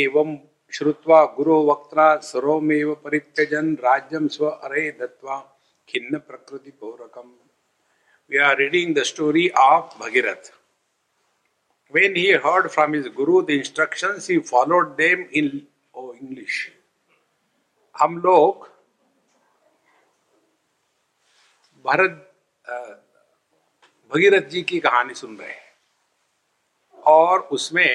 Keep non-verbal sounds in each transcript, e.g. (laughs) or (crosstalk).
एवं श्रुत्वा गुरु वक्ता सर्वमेव परित्यजन राज्यम स्व अरे दत्वा खिन्न प्रकृति पौरकम। We are reading the story of Bhagiratha when he heard from his guru the instructions, he followed them in oh english. हम लोग भरत भगीरथ जी की कहानी सुन रहे हैं। और उसमें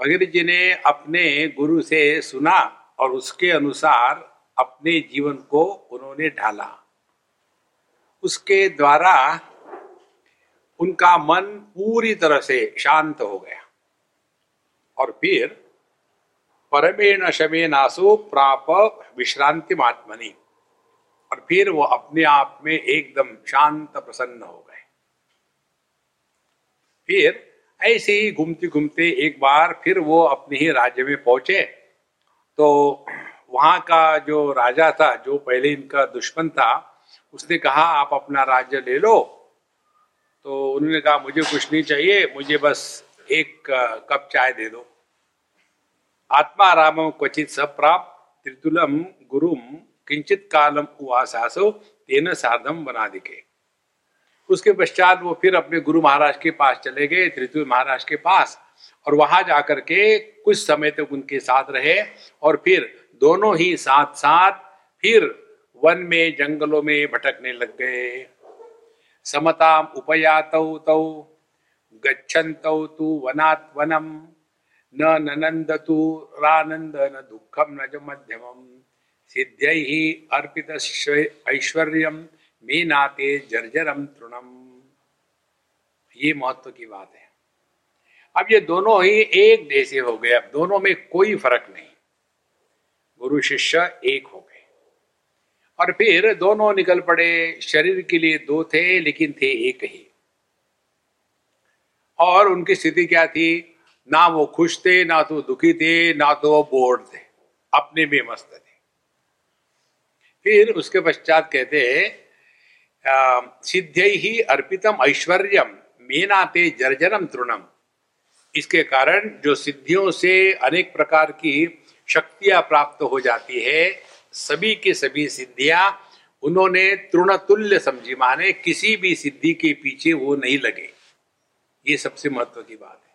भगीरथ जी ने अपने गुरु से सुना और उसके अनुसार अपने जीवन को उन्होंने ढाला। उसके द्वारा उनका मन पूरी तरह से शांत हो गया। और फिर परमेण शमे नासो प्राप विश्रांति आत्मनि और फिर वो अपने आप में एकदम शांत प्रसन्न हो गए। फिर ऐसे ही घूमते घूमते एक बार फिर वो अपने ही राज्य में पहुँचे। तो वहाँ का जो राजा था, जो पहले इनका दुश्मन था, उसने कहा, आप अपना राज्य ले लो। तो उन्होंने कहा, मुझे कुछ नहीं चाहिए, मुझे बस एक कप चाय दे दो। आत्मा राम क्वचित सप्राप त्रितुलम गुरुम किंचित कालम उवासासो, तेन साधम बना दिखे उसके पश्चात वो फिर अपने गुरु महाराज के पास चले गए त्रितुल महाराज के पास, और वहाँ जाकर के कुछ समय तक उनके साथ रहे, और फिर दोनों ही साथ साथ फिर वन में, जंगलों में भटकने लग गए। समताम उपयात तौ गच्छत तु वनात् वनम, न ननंद ननंदतु रानंद न दुखम, न च मध्यमम। सिद्ध ही अर्पित ऐश्वर्य मे नाते जर्जरम तृणम। ये महत्व की बात है। अब ये दोनों ही एक जैसे हो गए। अब दोनों में कोई फ़र्क नहीं। गुरु शिष्य एक हो गए। और फिर दोनों निकल पड़े। शरीर के लिए दो थे, लेकिन थे एक ही। और उनकी स्थिति क्या थी? ना वो खुश थे, ना तो दुखी थे, ना तो वो बोर्ड थे। अपने में मस्त थे। फिर उसके पश्चात कहते सिद्ध ही अर्पितम ऐश्वर्यम, मेनाते जर्जनम तृणम। इसके कारण जो सिद्धियों से अनेक प्रकार की शक्तियाँ प्राप्त हो जाती है, सभी के सभी सिद्धियाँ, उन्होंने तृणतुल्य समझी, माने किसी भी सिद्धि के पीछे वो नहीं लगे। ये सबसे महत्व की बात है।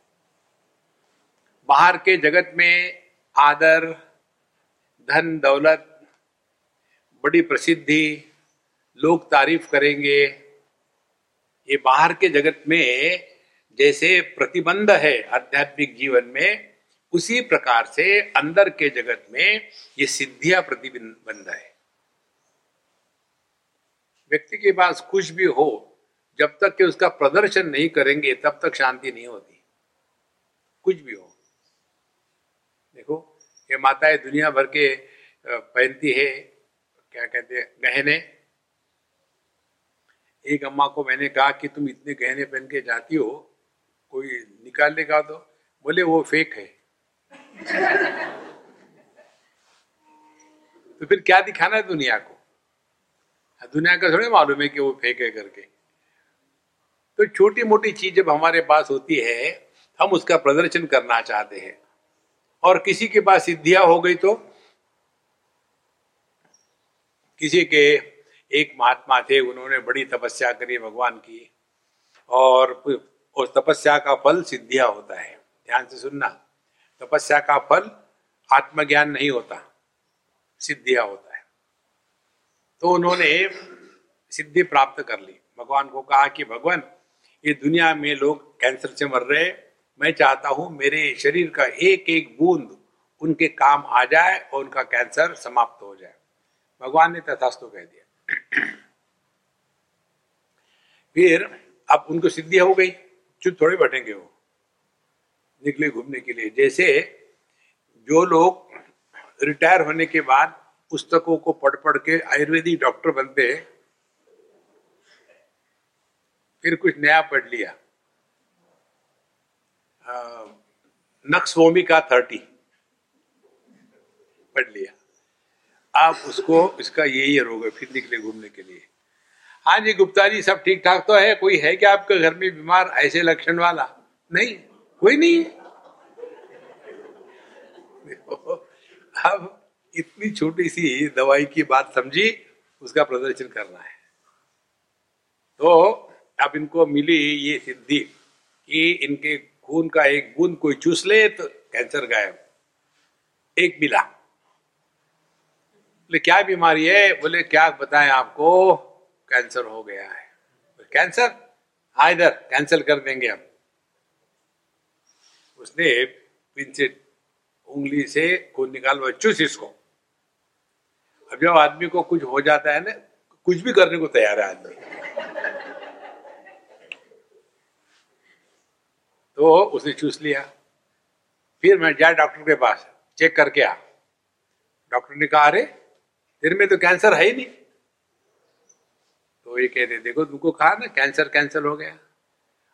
बाहर के जगत में आदर, धन, दौलत, बड़ी प्रसिद्धि लोग तारीफ़ करेंगे। ये बाहर के जगत में जैसे प्रतिबंध है आध्यात्मिक जीवन में, उसी प्रकार से अंदर के जगत में ये सिद्धियाँ प्रतिबंध है। व्यक्ति के पास कुछ भी हो, जब तक कि उसका प्रदर्शन नहीं करेंगे, तब तक शांति नहीं होती। कुछ भी हो। देखो, ये माताएँ दुनिया भर के पहनती है, क्या कहते हैं, गहने। एक अम्मा को मैंने कहा कि तुम इतने गहने पहन के जाती हो, कोई निकाल लेगा तो। बोले, वो फेक है। (laughs) तो फिर क्या दिखाना है दुनिया को? दुनिया का थोड़े मालूम है कि वो फेक है करके। तो छोटी मोटी चीज़ जब हमारे पास होती है, हम उसका प्रदर्शन करना चाहते हैं। और किसी के पास सिद्धियाँ हो गई तो किसी के एक महात्मा थे, उन्होंने बड़ी तपस्या करी भगवान की। और उस तपस्या का फल सिद्धिया होता है। ध्यान से सुनना। तपस्या का फल आत्मज्ञान नहीं होता, सिद्धिया होता है। तो उन्होंने सिद्धि प्राप्त कर ली। भगवान को कहा कि, भगवान, ये दुनिया में लोग कैंसर से मर रहे मैं चाहता हूँ मेरे शरीर का एक एक बूंद उनके काम आ जाए और उनका कैंसर समाप्त हो जाए। भगवान ने तथास्तु कह दिया। फिर अब उनको सिद्धि हो गई चुप थोड़े बैठेंगे वो, निकले घूमने के लिए। जैसे जो लोग रिटायर होने के बाद पुस्तकों को पढ़ पढ़ के आयुर्वेदिक डॉक्टर बनते, फिर कुछ नया पढ़ लिया। नक्स का थर्टी पढ़ लिया। आप उसको, इसका यही रोग है, फिर निकले घूमने के लिए। हाँ जी, गुप्ता जी, सब ठीक ठाक तो है? कोई है क्या आपके घर में बीमार, ऐसे लक्षण वाला? नहीं? कोई नहीं? (laughs) अब इतनी छोटी सी दवाई की बात समझी, उसका प्रदर्शन करना है। तो अब इनको मिली ये सिद्धि कि इनके खून का एक बूंद कोई चूस ले तो कैंसर गायब। एक मिला। बोले, क्या बीमारी है? बोले, क्या बताएँ आपको, कैंसर हो गया है। कैंसर? हाँ इधर, कैंसिल कर देंगे हम। उसने से उंगली से खून निकाल चूस इसको। अब जब आदमी को कुछ हो जाता है ना, कुछ भी करने को तैयार है आदमी। तो उसने चूस लिया। फिर मैं जाए डॉक्टर के पास, चेक करके आ। डॉक्टर ने कहा, अरे तेरे में तो कैंसर है ही नहीं। तो ये कहते देखो तुमको कहा ना कैंसर कैंसर हो गया।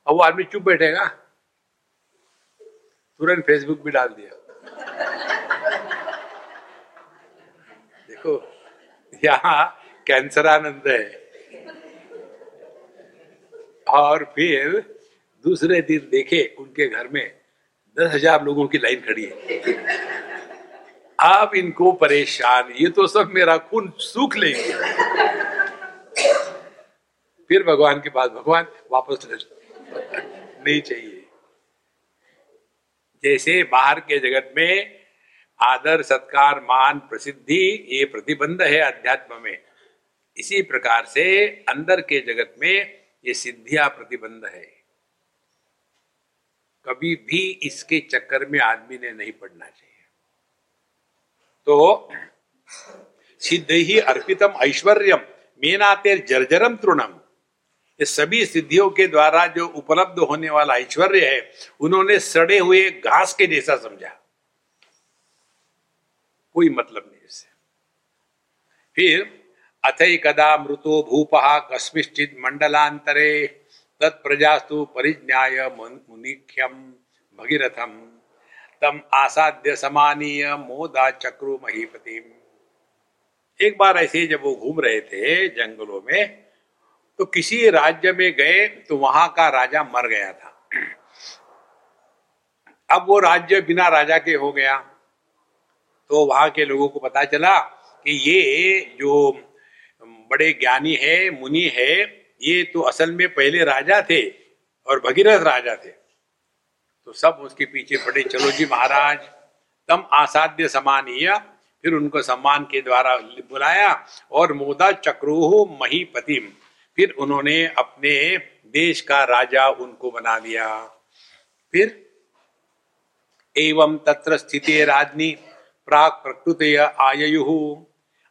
अब वो आदमी चुप बैठेगा। तुरंत फेसबुक भी डाल दिया। देखो, यहाँ कैंसर आनंद है। और फिर दूसरे दिन देखे, उनके घर में दस हज़ार लोगों की लाइन खड़ी है। आप इनको परेशान, ये तो सब मेरा खून सूख लेंगे। फिर भगवान के पास भगवान, वापस नहीं चाहिए। जैसे बाहर के जगत में आदर, सत्कार, मान, प्रसिद्धि, ये प्रतिबंध है अध्यात्म में। इसी प्रकार से अंदर के जगत में ये सिद्धिया प्रतिबंध है। कभी भी इसके चक्कर में आदमी ने नहीं पड़ना चाहिए। तो सिद्ध अर्पितम ऐश्वर्यम मेनाते जर्जरम तृणम। ये सभी सिद्धियों के द्वारा जो उपलब्ध होने वाला ऐश्वर्य है, उन्होंने सड़े हुए घास के जैसा समझा। कोई मतलब नहीं इससे। फिर, अथई कदा मृतो भूपहा कस्मिश्चित मंडलांतरे तत्प्रजास्तु परिज्ञाय मुनिख्यम भगीरथम। तम आसाद्य समानीय मोदा चक्रु महीपति एक बार ऐसे जब वो घूम रहे थे जंगलों में तो किसी राज्य में गए तो वहाँ का राजा मर गया था। अब वो राज्य बिना राजा के हो गया। तो वहाँ के लोगों को पता चला कि ये जो बड़े ज्ञानी है, मुनि है, ये तो असल में पहले राजा थे और भगीरथ राजा थे। तो सब उसके पीछे पड़े, चलो जी महाराज, तम आसाध्य समानीय। फिर उनको सम्मान के द्वारा बुलाया, और मोदा चक्रोह महीपतिम। फिर उन्होंने अपने देश का राजा उनको बना दिया। फिर एवं तत्र स्थिति राजनी, प्राक प्रकृत आयु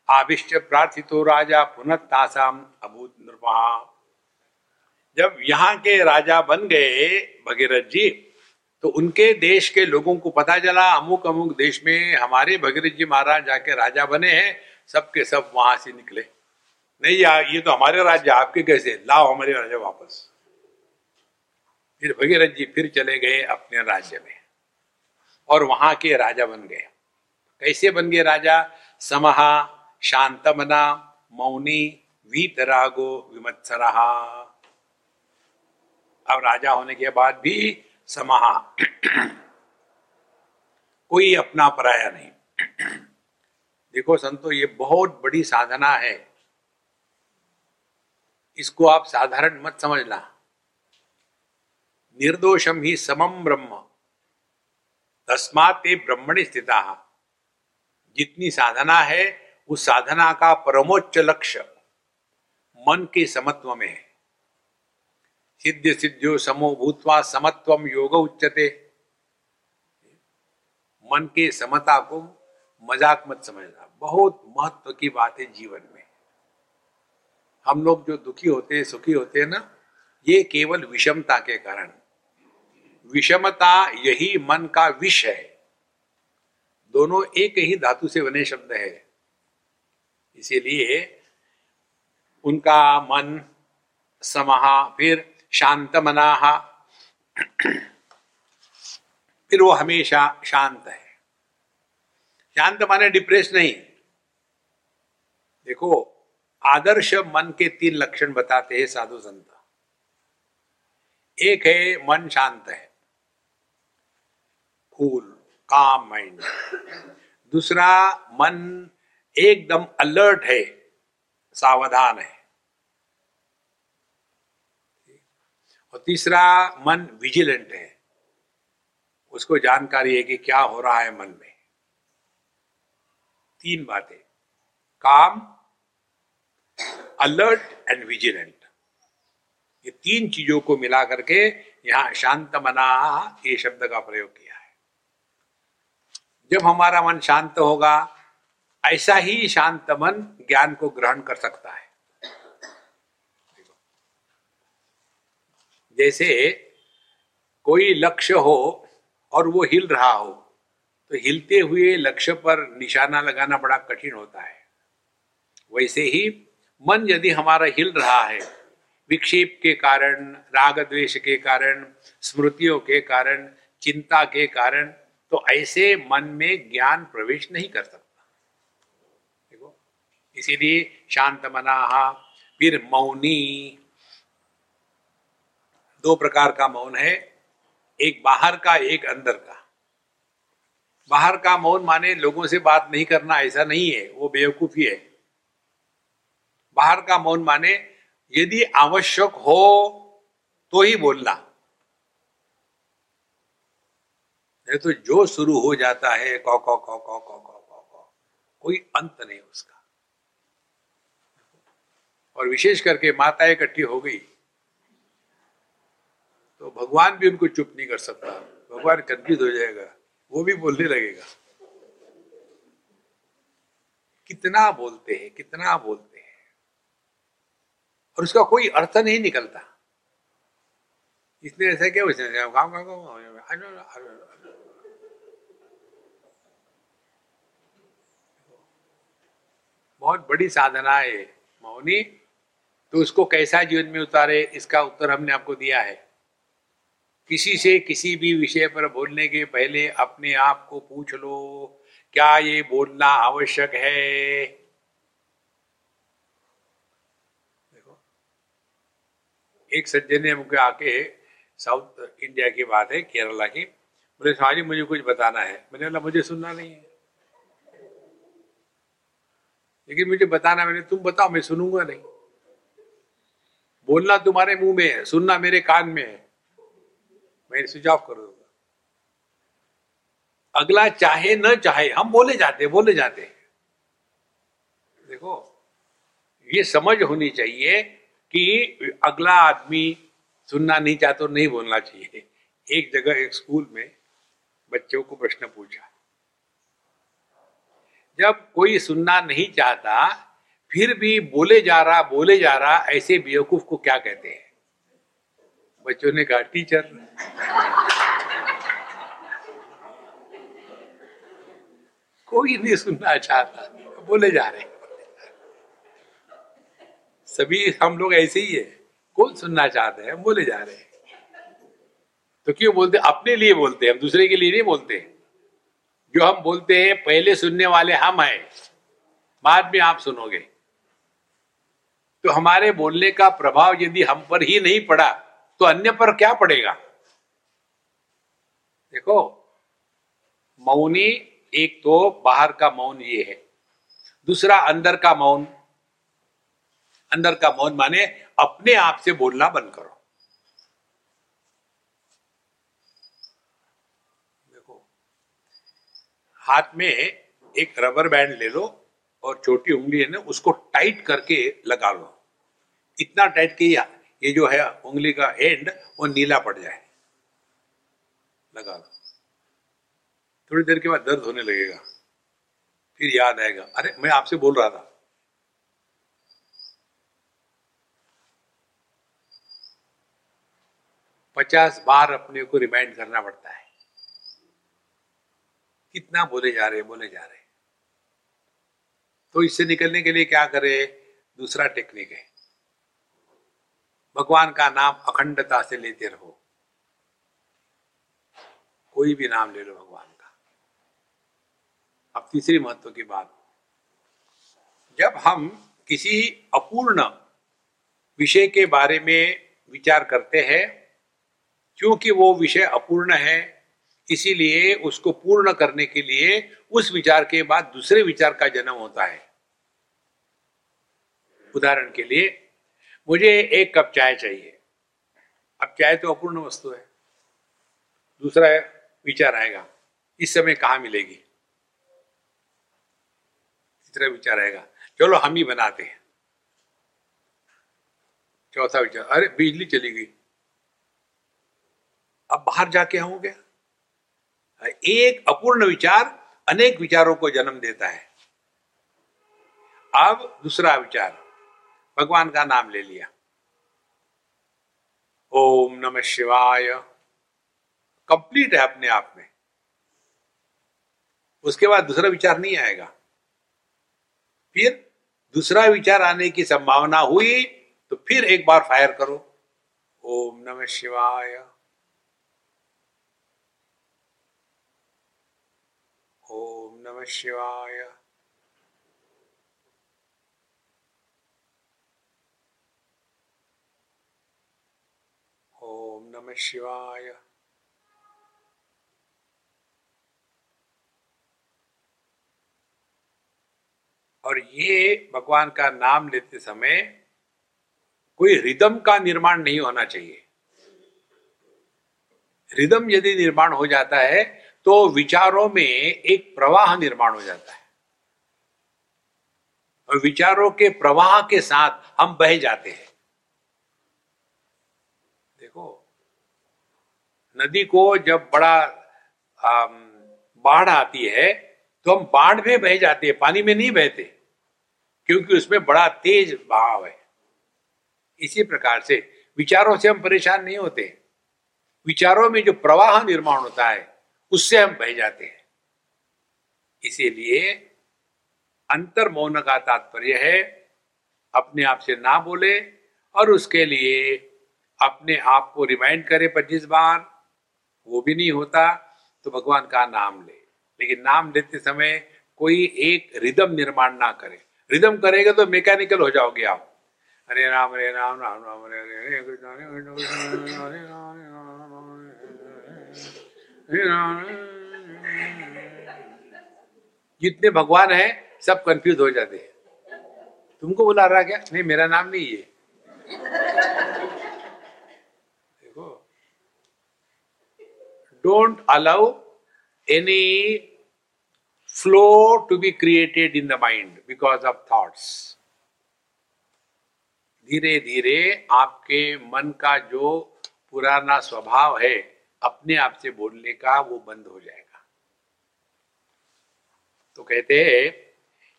आविष्ट प्रार्थितो राजा, पुनः तासाम अभूत नृपा जब यहाँ के राजा बन गए, भगीरथ जी तो उनके देश के लोगों को पता चला, अमुक अमुक देश में हमारे भगीरथ जी महाराज जाके राजा बने हैं, सबके सब वहाँ से निकले। नहीं यार ये तो हमारे राज्य, आपके कैसे? लाओ हमारे राजा वापस। फिर भगीरथ जी फिर चले गए अपने राज्य में और वहाँ के राजा बन गए। कैसे बन गए राजा? समहा, शांतमना, मौनी, वीतरागो विमत्सरा अब राजा होने के बाद भी समाहा। कोई अपना पराया नहीं। देखो संतो, ये बहुत बड़ी साधना है। इसको आप साधारण मत समझना। निर्दोषम ही समम ब्रह्म। तस्मात ब्रह्मणि स्थिता। जितनी साधना है, उस साधना का परमोच्च लक्ष्य मन के समत्व में है। सिद्ध सिद्धियो समो भूतवा समत्वम योग उच्चते मन के समता को मज़ाक मत समझना। बहुत महत्व की बात है जीवन में। हम लोग जो दुखी होते हैं, सुखी होते हैं ना, ये केवल विषमता के कारण। विषमता यही मन का विष है। दोनों एक ही धातु से बने शब्द है। इसीलिए उनका मन, समहा, फिर शांत मनाहा फिर वो हमेशा शांत है। शांत माने डिप्रेस नहीं। देखो, आदर्श मन के तीन लक्षण बताते हैं साधु संत। एक है, मन शांत है। कूल काम माइंड दूसरा, मन एकदम अलर्ट है। सावधान है। और तीसरा, मन विजिलेंट है। उसको जानकारी है कि क्या हो रहा है मन में। तीन बातें। काम अलर्ट एंड विजिलेंट ये तीन चीज़ों को मिला करके यहाँ शांत मना ये शब्द का प्रयोग किया है। जब हमारा मन शांत होगा, ऐसा ही शांत मन ज्ञान को ग्रहण कर सकता है। जैसे कोई लक्ष्य हो और वो हिल रहा हो तो हिलते हुए लक्ष्य पर निशाना लगाना बड़ा कठिन होता है। वैसे ही मन यदि हमारा हिल रहा है, विक्षेप के कारण, राग द्वेष के कारण, स्मृतियों के कारण, चिंता के कारण तो ऐसे मन में ज्ञान प्रवेश नहीं कर सकता। देखो, इसीलिए शांत मना फिर मौनी दो प्रकार का मौन है, एक बाहर का, एक अंदर का। बाहर का मौन माने लोगों से बात नहीं करना, ऐसा नहीं है, वो बेवकूफ़ी है। बाहर का मौन माने यदि आवश्यक हो तो ही बोलना। नहीं तो जो शुरू हो जाता है, कौ कौ कौ कौ कौ कौ कौ कौ, कोई अंत नहीं उसका। और विशेष करके माता इकट्ठी हो गई। तो भगवान भी उनको चुप नहीं कर सकता। भगवान कंफ्यूज हो जाएगा। वो भी बोलने लगेगा। कितना बोलते हैं, कितना बोलते हैं। और उसका कोई अर्थ नहीं निकलता। इसने ऐसा क्या उसने बहुत बड़ी साधना है, मौनी। तो उसको कैसा जीवन में उतारे, इसका उत्तर हमने आपको दिया है। किसी से किसी भी विषय पर बोलने के पहले अपने आप को पूछ लो, क्या ये बोलना आवश्यक है? देखो, एक सज्जन ने मुझे आके साउथ इंडिया की बात है, केरला की। बोले स्वामी मुझे कुछ बताना है। मैंने बोला, मुझे सुनना नहीं है। लेकिन मुझे बताना, मैंने, तुम बताओ, मैं सुनूँगा नहीं। बोलना तुम्हारे मुँह में है, सुनना मेरे कान में है। मैं ऑफ़ कर। दूँगा अगला चाहे न चाहे, हम बोले जाते बोले जाते हैं। देखो, ये समझ होनी चाहिए कि अगला आदमी सुनना नहीं चाहता नहीं बोलना चाहिए। एक जगह, एक स्कूल में बच्चों को प्रश्न पूछा। जब कोई सुनना नहीं चाहता, फिर भी बोले जा रहा, बोले जा रहा, ऐसे बेवकूफ़ को क्या कहते हैं? बच्चों ने कहा, टीचर. कोई नहीं सुनना चाहता। बोले जा रहे सभी हम लोग ऐसे ही है। कौन सुनना चाहते हैं? हम बोले जा रहे तो क्यों बोलते? अपने लिए बोलते हैं। हम दूसरे के लिए नहीं बोलते। जो हम बोलते हैं, पहले सुनने वाले हम हैं। बाद में आप सुनोगे। तो हमारे बोलने का प्रभाव यदि हम पर ही नहीं पड़ा तो अन्य पर क्या पड़ेगा? देखो, मौनी, एक तो बाहर का मौन ये है, दूसरा अंदर का मौन। अंदर का मौन माने अपने आप से बोलना बंद करो। देखो, हाथ में एक रबर बैंड ले लो और छोटी उंगली है ना, उसको टाइट करके लगा लो। इतना टाइट कि ये जो है उंगली का एंड वो नीला पड़ जाए। लगा लो थोड़ी देर के बाद दर्द होने लगेगा। फिर याद आएगा। अरे, मैं आपसे बोल रहा था। पचास बार अपने को रिमाइंड करना पड़ता है। कितना बोले जा रहे, बोले जा रहे। तो इससे निकलने के लिए क्या करे? दूसरा टेक्निक है। भगवान का नाम अखंडता से लेते रहो। कोई भी नाम ले लो भगवान का। अब तीसरी महत्व की बात। जब हम किसी अपूर्ण विषय के बारे में विचार करते हैं, क्योंकि वो विषय अपूर्ण है, इसीलिए उसको पूर्ण करने के लिए उस विचार के बाद दूसरे विचार का जन्म होता है। उदाहरण के लिए मुझे एक कप चाय चाहिए। अब चाय तो अपूर्ण वस्तु है। दूसरा विचार आएगा, इस समय कहा मिलेगी? तीसरा विचार आएगा, चलो हम ही बनाते हैं। चौथा विचार, अरे बिजली चली गई। अब बाहर जाके आऊँ क्या? एक अपूर्ण विचार अनेक विचारों को जन्म देता है। अब दूसरा विचार भगवान का नाम ले लिया। ओम नमः शिवाय। कंप्लीट है अपने आप में। उसके बाद दूसरा विचार नहीं आएगा। फिर दूसरा विचार आने की संभावना हुई तो फिर एक बार फायर करो। ओम नमः शिवाय। ओम नमः शिवाय। ओम नमः शिवाय। और ये भगवान का नाम लेते समय कोई रिदम का निर्माण नहीं होना चाहिए। रिदम यदि निर्माण हो जाता है तो विचारों में एक प्रवाह निर्माण हो जाता है। और विचारों के प्रवाह के साथ हम बह जाते हैं देखो नदी को जब बड़ा बाढ़ आती है तो हम बाढ़ में बह जाते हैं, पानी में नहीं बहते, क्योंकि उसमें बड़ा तेज बहाव है। इसी प्रकार से विचारों से हम परेशान नहीं होते विचारों में जो प्रवाह निर्माण होता है, उससे हम बह जाते हैं। इसीलिए अंतर मौन का तात्पर्य है, अपने आप से ना बोले और उसके लिए अपने आप को रिमाइंड करे पच्चीस बार। वो भी नहीं होता तो भगवान का नाम ले। लेकिन नाम लेते समय कोई एक रिदम निर्माण ना करे। रिदम करेगा तो मैकेनिकल हो जाओगे आप। हरे राम हरे राम राम राम हरे हरे हरे जितने भगवान है, सब कंफ्यूज हो जाते हैं। तुमको बुला रहा क्या? नहीं, मेरा नाम नहीं है देखो don't allow any flow to be created in the mind because of thoughts. धीरे धीरे आपके मन का जो पुराना स्वभाव है, अपने आप से बोलने का वो बंद हो जाएगा तो कहते हैं,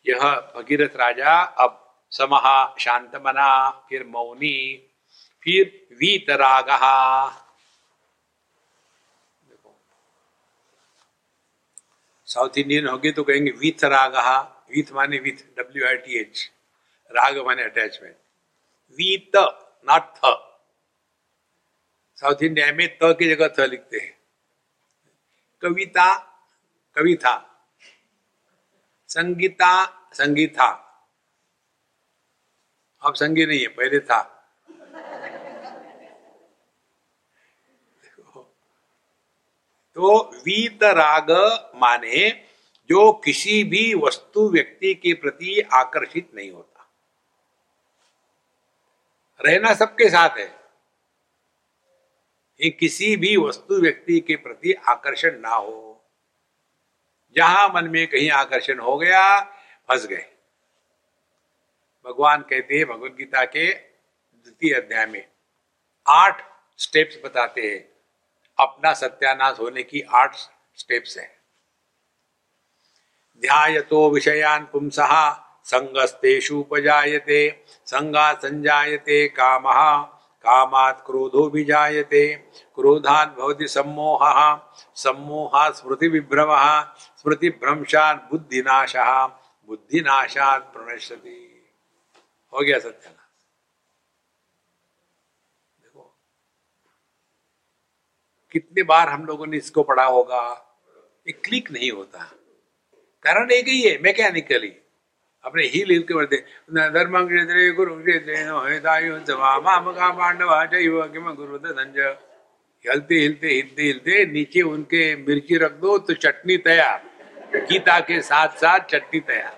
यह भगीरथ राजा अब समहा शांत मना फिर मौनी, फिर वीतरागहा साउथ इंडियन होगी तो कहेंगे विथ राग विथ माने with W I T H raga माने अटैचमेंट वीत नॉट थ. साउथ इंडिया में त की जगह थ लिखते हैं। कविता कविता. संगीता संगीता. अब संगी नहीं है, पहले था। तो वीत राग माने जो किसी भी वस्तु व्यक्ति के प्रति आकर्षित नहीं होता। रहना सबके साथ है। ये किसी भी वस्तु व्यक्ति के प्रति आकर्षण ना हो। जहाँ मन में कहीं आकर्षण हो गया, फंस गए। भगवान कहते हैं, भगवत गीता के द्वितीय अध्याय में आठ स्टेप्स बताते हैं। अपना सत्यानाश होने की आठ स्टेप्स है। ध्यायतो विषयान पुंसहा संगस्तेषु उपजायते, संगा संजायते काम, कामात क्रोधो भी जायते क्रोधात भवति सम्मोह सम्मोहा स्मृति विभ्रम स्मृति भ्रंशात बुद्धिनाश, बुद्धिनाशात प्रणश्यति। हो गया सत्य देखो कितने बार हम लोगों ने इसको पढ़ा होगा? ये क्लिक नहीं होता। कारण एक ही है मैकेनिकली अपने हिल हिल के बढ़ते धर्म पांडवा गुरु हिलते हिलते हिलते हिलते नीचे उनके मिर्ची रख दो तो चटनी तैयार। गीता के साथ साथ चटनी तैयार।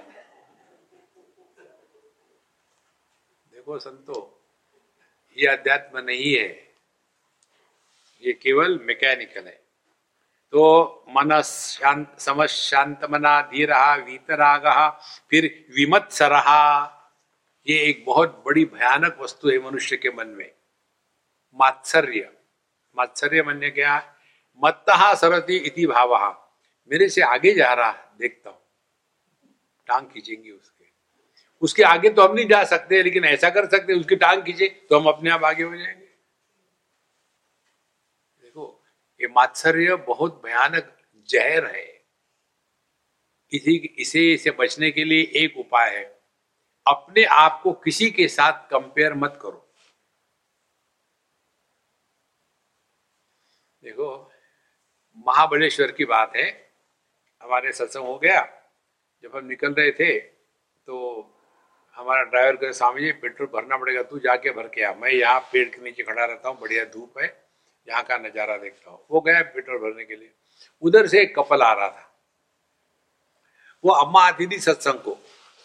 देखो संतो, ये अध्यात्म नहीं है। ये केवल मैकेनिकल है। तो मन शांत समझ शांत मना धीर वीतराग, फिर विमत्सर, ये एक बहुत बड़ी भयानक वस्तु है मनुष्य के मन में। मात्सर्य। मात्सर्य मन क्या? मत्ता सरती इति भाव। मेरे से आगे जा रहा देखता हूँ। टांग खींचेंगे उसके। उसके आगे तो हम नहीं जा सकते, लेकिन ऐसा कर सकते उसकी टांग खींचे तो हम अपने आप आगे हो जाएँगे। ये मात्सर्य बहुत भयानक जहर है। इसी, इसे इसे बचने के लिए एक उपाय है। अपने आप को किसी के साथ कंपेयर मत करो। देखो, महाबलेश्वर की बात है। हमारे सत्संग हो गया। जब हम निकल रहे थे तो हमारा ड्राइवर कहे स्वामी जी, पेट्रोल भरना पड़ेगा, तू जाके भर के आ। मैं यहाँ पेड़ के नीचे खड़ा रहता हूँ, बढ़िया धूप है। यहाँ का नज़ारा देखता हूँ। वो गया पेट्रोल भरने के लिए। उधर से एक कपल आ रहा था। वो अम्मा आती थी सत्संग को।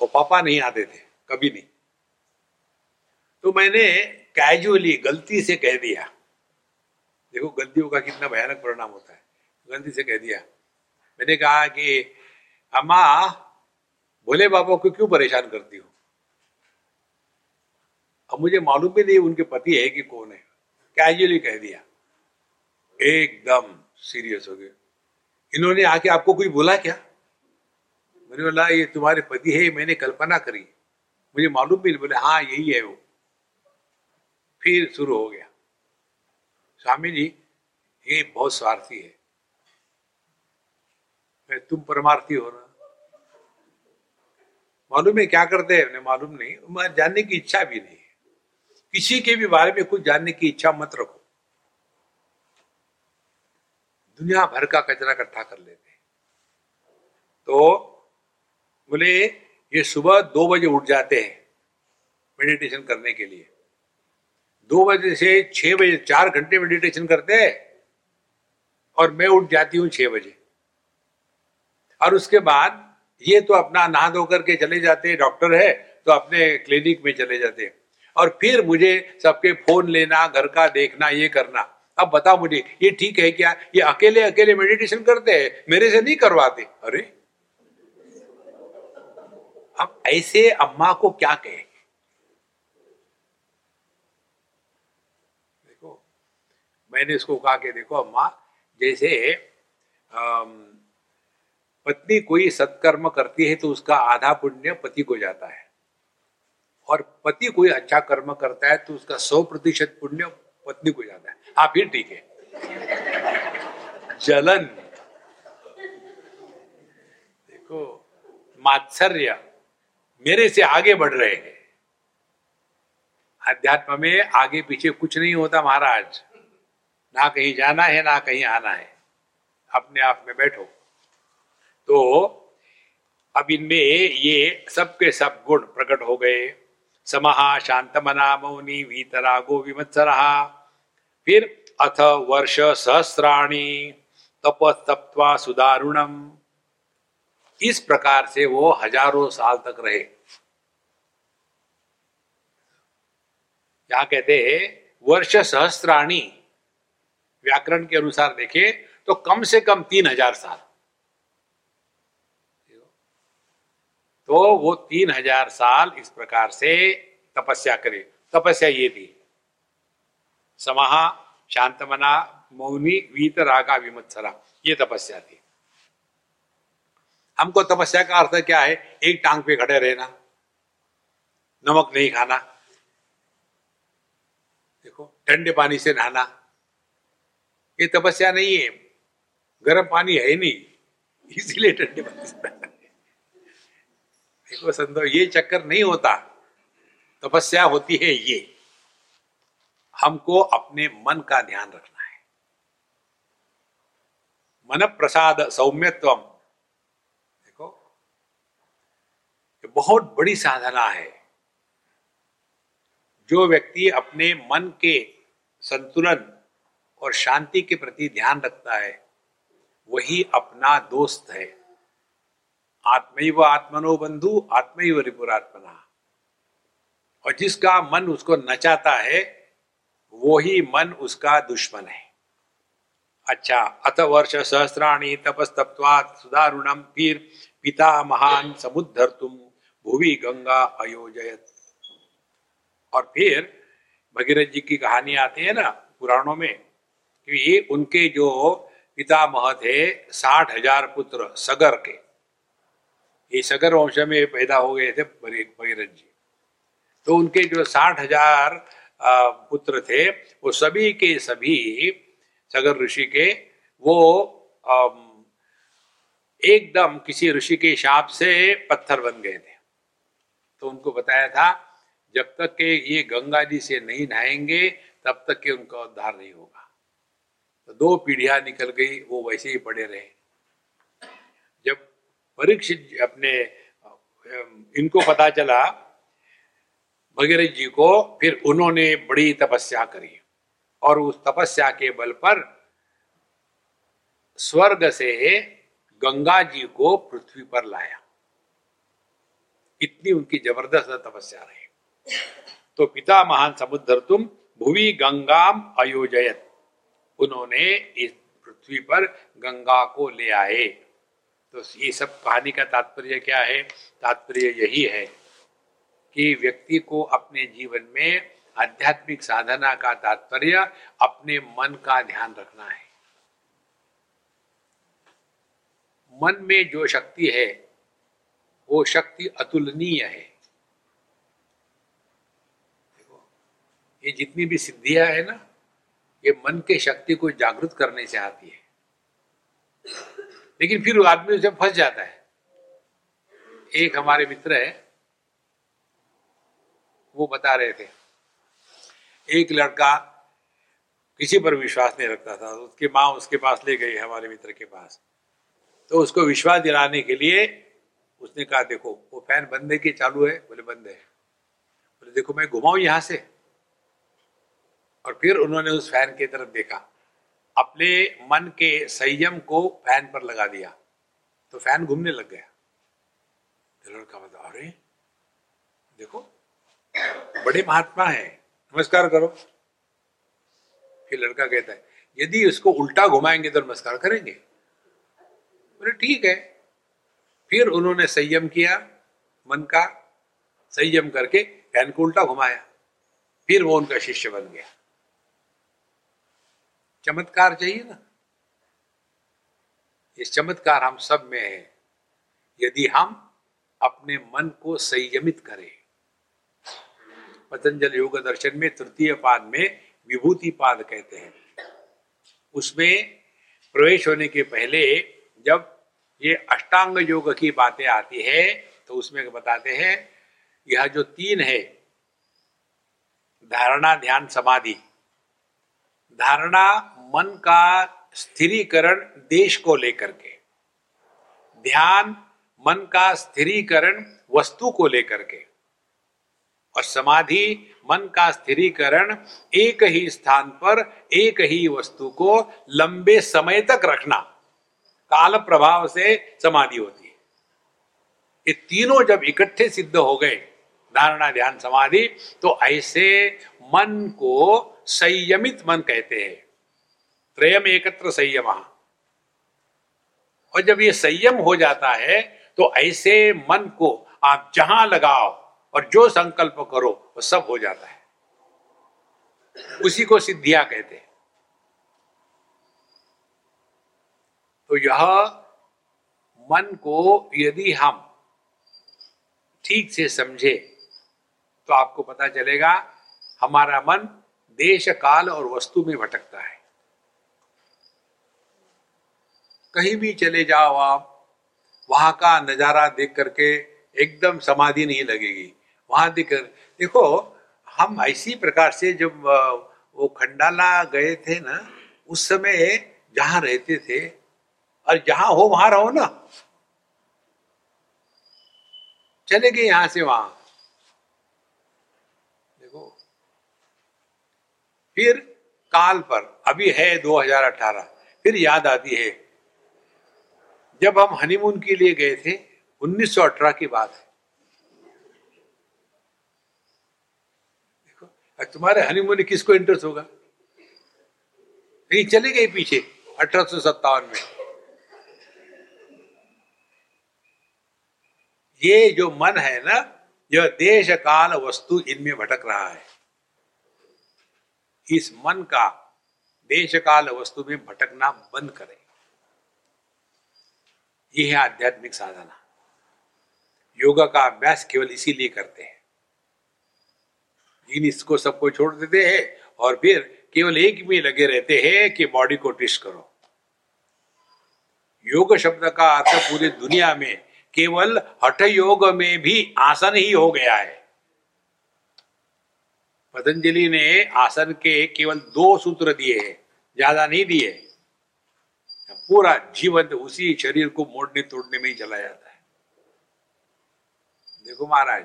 वो पापा नहीं आते थे, कभी नहीं। तो मैंने कैजुअली गलती से कह दिया। देखो, गलतियों का कितना भयानक परिणाम होता है। गलती से कह दिया। मैंने कहा कि, अम्मा, भोले बाबा को क्यों परेशान करती हो? अब मुझे मालूम भी नहीं उनके पति है कि कौन है। कैजुअली कह दिया। एकदम सीरियस हो गए इन्होंने आके आपको कोई बोला क्या? मैंने बोला ये तुम्हारे पति है मैंने कल्पना करी। मुझे मालूम भी नहीं, बोले हाँ यही है वो। फिर शुरू हो गया। स्वामी जी, ये बहुत स्वार्थी है। मैं तुम परमार्थी हो ना। मालूम है क्या करते हैं? मालूम नहीं। मैं जानने की इच्छा भी नहीं किसी के भी बारे में कुछ जानने की इच्छा मत रखो। दुनिया भर का कचरा इकट्ठा कर लेते हैं। तो बोले, ये सुबह दो बजे उठ जाते हैं मेडिटेशन करने के लिए। दो बजे से छह बजे, चार घंटे मेडिटेशन करते हैं और मैं उठ जाती हूँ छह बजे। और उसके बाद ये तो अपना नहा धो करके चले जाते हैं डॉक्टर है तो अपने क्लिनिक में चले जाते हैं। और फिर मुझे सबके फ़ोन लेना, घर का देखना, ये करना। अब बताओ मुझे, ये ठीक है क्या? ये अकेले अकेले मेडिटेशन करते हैं? मेरे से नहीं करवाते। अरे। अब ऐसे अम्मा को क्या कहे? देखो, मैंने इसको कहा कि देखो अम्मा, जैसे पत्नी कोई सत्कर्म करती है तो उसका आधा पुण्य पति को जाता है। और पति कोई अच्छा कर्म करता है तो उसका सौ प्रतिशत पुण्य पत्नी को जाता है। हाँ फिर ठीक है। जलन। देखो, मात्सर्य मेरे से आगे बढ़ रहे हैं। अध्यात्म में आगे पीछे कुछ नहीं होता महाराज। ना कहीं जाना है, ना कहीं आना है। अपने आप में बैठो। तो अब इनमें ये सबके सब गुण प्रकट हो गए। समहा शांत मना मौनी वीतरागो विमत्सरा फिर अथ वर्ष सहस्राणी तप तप्वा सुदारुणम। इस प्रकार से वो हज़ारों साल तक रहे। यहाँ कहते हैं वर्ष सहस्त्राणी व्याकरण के अनुसार देखे तो कम से कम तीन हज़ार साल। तो वो तीन हज़ार साल इस प्रकार से तपस्या करे। तपस्या ये थी समाहा, शांतमना, मौनी, वीत, रागा, विमत्सरा, ये तपस्या थी। हमको तपस्या का अर्थ क्या है? एक टांग पे खड़े रहना, नमक नहीं खाना, देखो, ठंडे पानी से नहाना, ये तपस्या नहीं है, गर्म पानी है नहीं, इसीलिए ठंडे पानी से देखो संतो ये चक्कर नहीं होता, तपस्या होती है ये। हमको अपने मन का ध्यान रखना है। मन प्रसाद सौम्यत्व देखो, ये बहुत बड़ी साधना है। जो व्यक्ति अपने मन के संतुलन और शांति के प्रति ध्यान रखता है, वही अपना दोस्त है। आत्मैव आत्मनो बंधु, आत्मैव रिपुरात्मना। और जिसका मन उसको नचाता है वो ही मन उसका दुश्मन है। अच्छा अथ वर्ष सहस्राणी तपस्तप्वात सुदारुणम फिर पिता महान समुद्धर तुम भूवि गंगा अयोजयत। और फिर भगीरथ जी की कहानी आती है ना पुराणों में कि उनके जो पितामह थे साठ हज़ार पुत्र सगर के। ये सगर वंश में पैदा हो गए थे भगीरथ जी। तो उनके जो साठ हज़ार पुत्र थे, वो सभी के सभी, सगर ऋषि के, वो एकदम किसी ऋषि के शाप से पत्थर बन गए थे। तो उनको बताया था, जब तक के ये गंगा जी से नहीं नहाएँगे, तब तक के उनका उद्धार नहीं होगा। तो दो पीढ़ियाँ निकल गई, वो वैसे ही पड़े रहे। जब परीक्षित अपने इनको पता चला भगीरथ जी को फिर उन्होंने बड़ी तपस्या करी और उस तपस्या के बल पर स्वर्ग से गंगा जी को पृथ्वी पर लाया। इतनी उनकी ज़बरदस्त तपस्या रही। तो पिता महान समुद्र तुम भूवि गंगाम अयोजयत। उन्होंने इस पृथ्वी पर गंगा को ले आए। तो ये सब कहानी का तात्पर्य क्या है? तात्पर्य यही है कि व्यक्ति को अपने जीवन में आध्यात्मिक साधना का तात्पर्य अपने मन का ध्यान रखना है। मन में जो शक्ति है, वो शक्ति अतुलनीय है। ये जितनी भी सिद्धियाँ है ना, ये मन के शक्ति को जागृत करने से आती है। लेकिन फिर आदमी उसे फंस जाता है। एक हमारे मित्र है वो बता रहे थे। एक लड़का किसी पर विश्वास नहीं रखता था। उसकी माँ उसके पास ले गई, हमारे मित्र के पास। तो उसको विश्वास दिलाने के लिए उसने कहा, देखो, वो फ़ैन बंद है कि चालू है? बोले, बंद है। बोले, देखो, मैं घुमाऊ यहाँ से। और फिर उन्होंने उस फ़ैन की तरफ़ देखा। अपने मन के संयम को फ़ैन पर लगा दिया। तो फ़ैन घूमने लग गया। तो लड़का बता अरे, देखो बड़े महात्मा है। नमस्कार करो। फिर लड़का कहता है, यदि उसको उल्टा घुमाएँगे तो नमस्कार करेंगे? बोले, ठीक है। फिर उन्होंने संयम किया, मन का संयम करके फ़ैन को उल्टा घुमाया। फिर वो उनका शिष्य बन गया। चमत्कार चाहिए ना? ये चमत्कार हम सब में है। यदि हम अपने मन को संयमित करें पतंजल योग दर्शन में, तृतीय पाद में विभूति पाद कहते हैं। उसमें प्रवेश होने के पहले जब ये अष्टांग योग की बातें आती है तो उसमें बताते हैं, यह जो तीन है, धारणा, ध्यान, समाधि। धारणा, मन का स्थिरीकरण देश को लेकर के। ध्यान, मन का स्थिरीकरण वस्तु को लेकर के। और समाधि, मन का स्थिरीकरण एक ही स्थान पर, एक ही वस्तु को लंबे समय तक रखना। काल प्रभाव से समाधि होती है। ये तीनों जब इकट्ठे सिद्ध हो गए, धारणा ध्यान समाधि तो ऐसे मन को संयमित मन कहते हैं। त्रयम एकत्र संयम। और जब ये संयम हो जाता है तो ऐसे मन को आप जहाँ लगाओ और जो संकल्प करो, वो सब हो जाता है। उसी को सिद्धिया कहते हैं। तो यह मन को यदि हम ठीक से समझे तो आपको पता चलेगा, हमारा मन देश, काल और वस्तु में भटकता है। कहीं भी चले जाओ आप, वहाँ का नज़ारा देख करके एकदम समाधि नहीं लगेगी। वहाँ देख देखो, हम इसी प्रकार से जब वो खंडाला गए थे ना, उस समय जहाँ रहते थे, और जहाँ हो वहाँ रहो ना। चले गए यहाँ से वहाँ। देखो, फिर काल पर, अभी है 2018 फिर याद आती है। जब हम हनीमून के लिए गए थे 1918 की बात है। देखो तुम्हारे हनीमून किसको इंटरेस्ट होगा? कहीं चले गए पीछे, अठारह में। ये जो मन है ना, यह देश काल वस्तु इनमें भटक रहा है। इस मन का देश काल वस्तु में भटकना बंद करें। ये है आध्यात्मिक साधना। योगा का अभ्यास केवल इसीलिए करते हैं इन इसको सबको छोड़ देते हैं और फिर केवल एक में लगे रहते हैं कि बॉडी को टिस्ट करो। योग शब्द का अर्थ पूरी दुनिया में केवल हठ योग में भी आसन ही हो गया है। पतंजलि ने आसन के केवल दो सूत्र दिए हैं, ज़्यादा नहीं दिए। पूरा जीवन उसी शरीर को मोड़ने तोड़ने में ही चला जाता है। देखो महाराज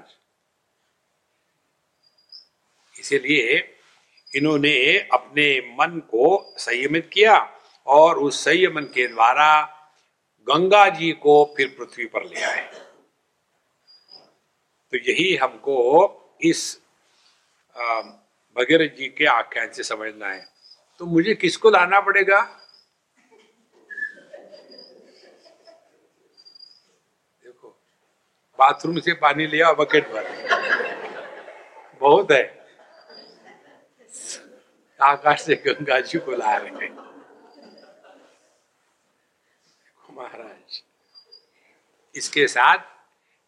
इसीलिए इन्होंने अपने मन को संयमित किया और उस संयमन के द्वारा गंगा जी को फिर पृथ्वी पर ले आए। तो यही हमको इस भगीरथ जी के आख्यान से समझना है। तो मुझे किसको लाना पड़ेगा? देखो, बाथरूम से पानी लिया बकेट भर। बहुत है। आकाश से गंगा जी को ला रहे महाराज, इसके साथ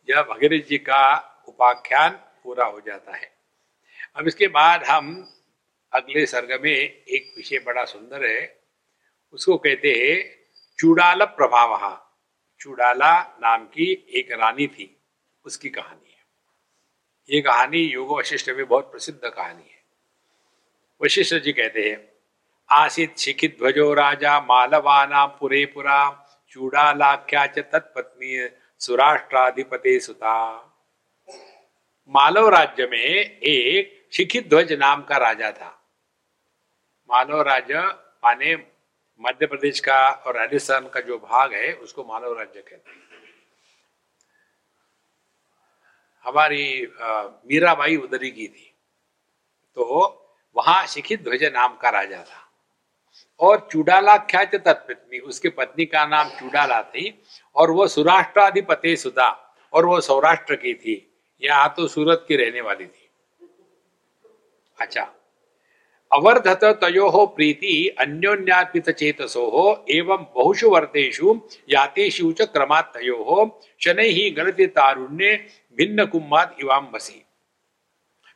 यह भगीरथ जी का उपाख्यान पूरा हो जाता है। अब इसके बाद हम अगले सर्ग में एक विषय बड़ा सुंदर है। उसको कहते हैं चूड़ाल प्रभाव। चूड़ाला नाम की एक रानी थी, उसकी कहानी है। ये कहानी योग वशिष्ठ में बहुत प्रसिद्ध कहानी है। वशिष्ठ जी कहते हैं, आसित शिखित ध्वजो राजा, मालवाना पुरे पुरा चूड़ालाख्या च तत्पत्नी सुराष्ट्राधिपति सुता। मालव राज्य में एक शिखित ध्वज नाम का राजा था। मालव राज्य माने मध्य प्रदेश का और राजस्थान का जो भाग है, उसको मालव राज्य कहते हैं। हमारी मीराबाई उदरी की थी। तो वहाँ शिखित ध्वज नाम का राजा था। और चुडाला ख्यात तत्पत्नी उसके पत्नी का नाम चुडाला थी, और वो सुराष्ट्राधिपति सुधा, और वो सौराष्ट्र की थी। यहाँ तो सूरत की रहने वाली थी। अच्छा। अवर्धत तयो हो प्रीति अन्योन्यात्मित चेतसो हो एवं बहुषु वर्तेषु यातेषु च क्रमात् तयो शनै ही गणति तारुण्य भिन्न कुम्माद इवाम बसी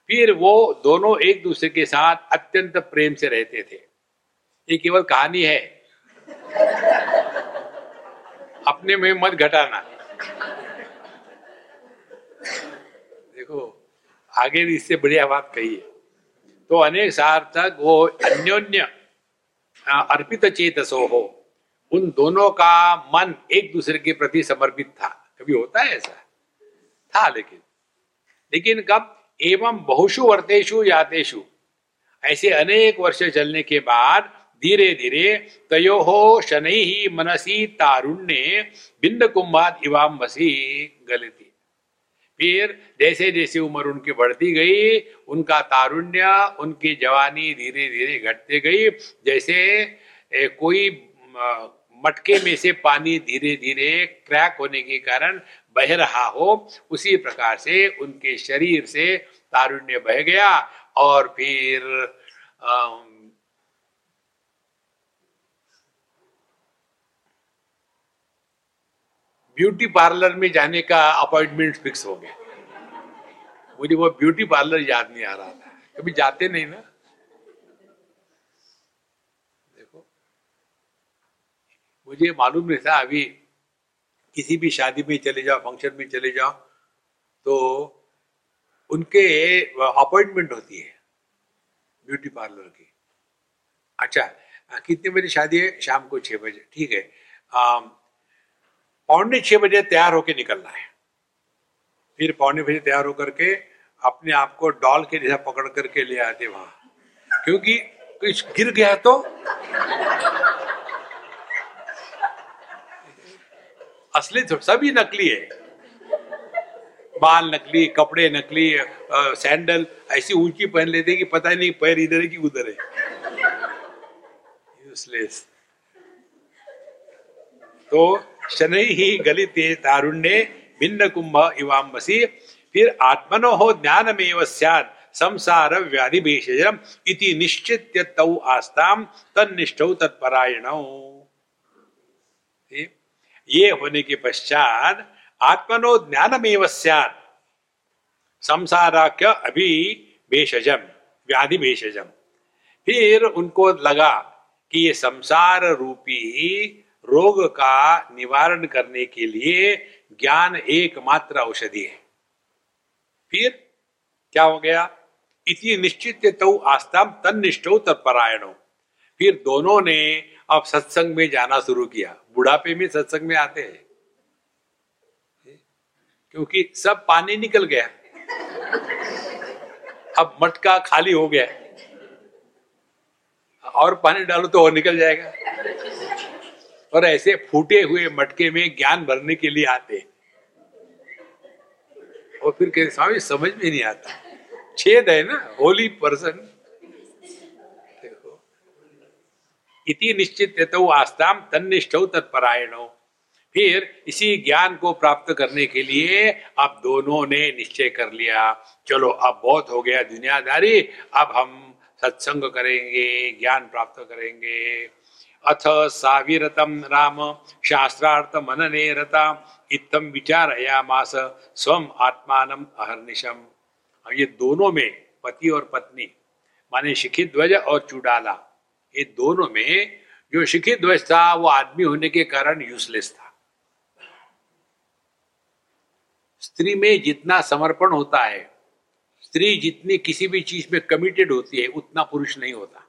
फिर वो दोनों एक दूसरे के साथ अत्यंत प्रेम से रहते थे। ये केवल कहानी है। अपने में मत घटाना। देखो, आगे भी इससे बढ़िया बात कही है। तो अनेक साल तक वो अन्योन्य अर्पित चेतसो हो, उन दोनों का मन एक दूसरे के प्रति समर्पित था। कभी होता है ऐसा? था लेकिन। लेकिन कब? एवं बहुशु वर्तेशु यातेशु ऐसे अनेक वर्ष चलने के बाद धीरे धीरे तयो हो शनि ही मनसी तारुण्य बिंद कुंभात इवाम बसी गलती। फिर जैसे जैसे उम्र उनकी बढ़ती गई, उनका तारुण्य, उनकी जवानी धीरे धीरे घटते गई, जैसे कोई मटके में से पानी धीरे धीरे क्रैक होने के कारण बह रहा हो। उसी प्रकार से उनके शरीर से तारुण्य बह गया और फिर ब्यूटी पार्लर में जाने का अपॉइंटमेंट फिक्स हो गया। मुझे वो ब्यूटी पार्लर याद नहीं आ रहा था। कभी जाते नहीं ना? देखो, मुझे मालूम नहीं था अभी किसी भी शादी में चले जाओ फ़ंक्शन में चले जाओ तो उनके अपॉइंटमेंट होती है ब्यूटी पार्लर की। अच्छा कितने बजे शादी है? शाम को छह बजे, ठीक है। पौने छह बजे तैयार होके निकलना है। फिर पौने बजे तैयार होकर के अपने आप को डॉल के जैसा पकड़ करके ले आते वहाँ। क्योंकि कुछ गिर गया तो असली सभी नकली है। बाल नकली कपड़े नकली आ, सैंडल ऐसी ऊँची पहन लेते कि पता ही नहीं पैर इधर है कि उधर है। यूजलेस तो शनि ही गलित तारुण्य भिन्न कुंभ इवाम्बसी फिर आत्मनो हो ज्ञानमेव सैद संसार व्याधि भेषजम इति निश्चित तौ आस्ताम तनिष्ठ तत्परायण। ये होने के पश्चात आत्मनो ज्ञानमेव सैद संसाराख्य अभी भेषजम, व्याधि भेषजम। फिर उनको लगा कि ये संसार रूपी रोग का निवारण करने के लिए ज्ञान एकमात्र औषधि है। फिर क्या हो गया? इति निश्चित तो आस्ताम निष्ठो तत्परायणो। फिर दोनों ने अब सत्संग में जाना शुरू किया, बुढ़ापे में सत्संग में आते हैं। क्योंकि सब पानी निकल गया। अब मटका खाली हो गया। और पानी डालो तो और निकल जाएगा। और ऐसे फूटे हुए मटके में ज्ञान भरने के लिए आते। और फिर कहते स्वामी, समझ में नहीं आता। छेद है ना, होली पर्सन इति निश्चित तो आस्ताम तनिष्ठ तत्परायणो। फिर इसी ज्ञान को प्राप्त करने के लिए अब दोनों ने निश्चय कर लिया। चलो, अब बहुत हो गया दुनियादारी, अब हम सत्संग करेंगे, ज्ञान प्राप्त करेंगे। अथ साविरतम राम, शास्त्रार्थ मनने रता इतम विचारयामास स्वम आत्मान अहर्निशम। ये दोनों में पति और पत्नी, माने शिखित ध्वज और चुड़ाला। ये दोनों में जो शिखित ध्वज था, वो आदमी होने के कारण यूजलेस था। स्त्री में जितना समर्पण होता है, स्त्री जितनी किसी भी चीज़ में कमिटेड होती है, उतना पुरुष नहीं होता।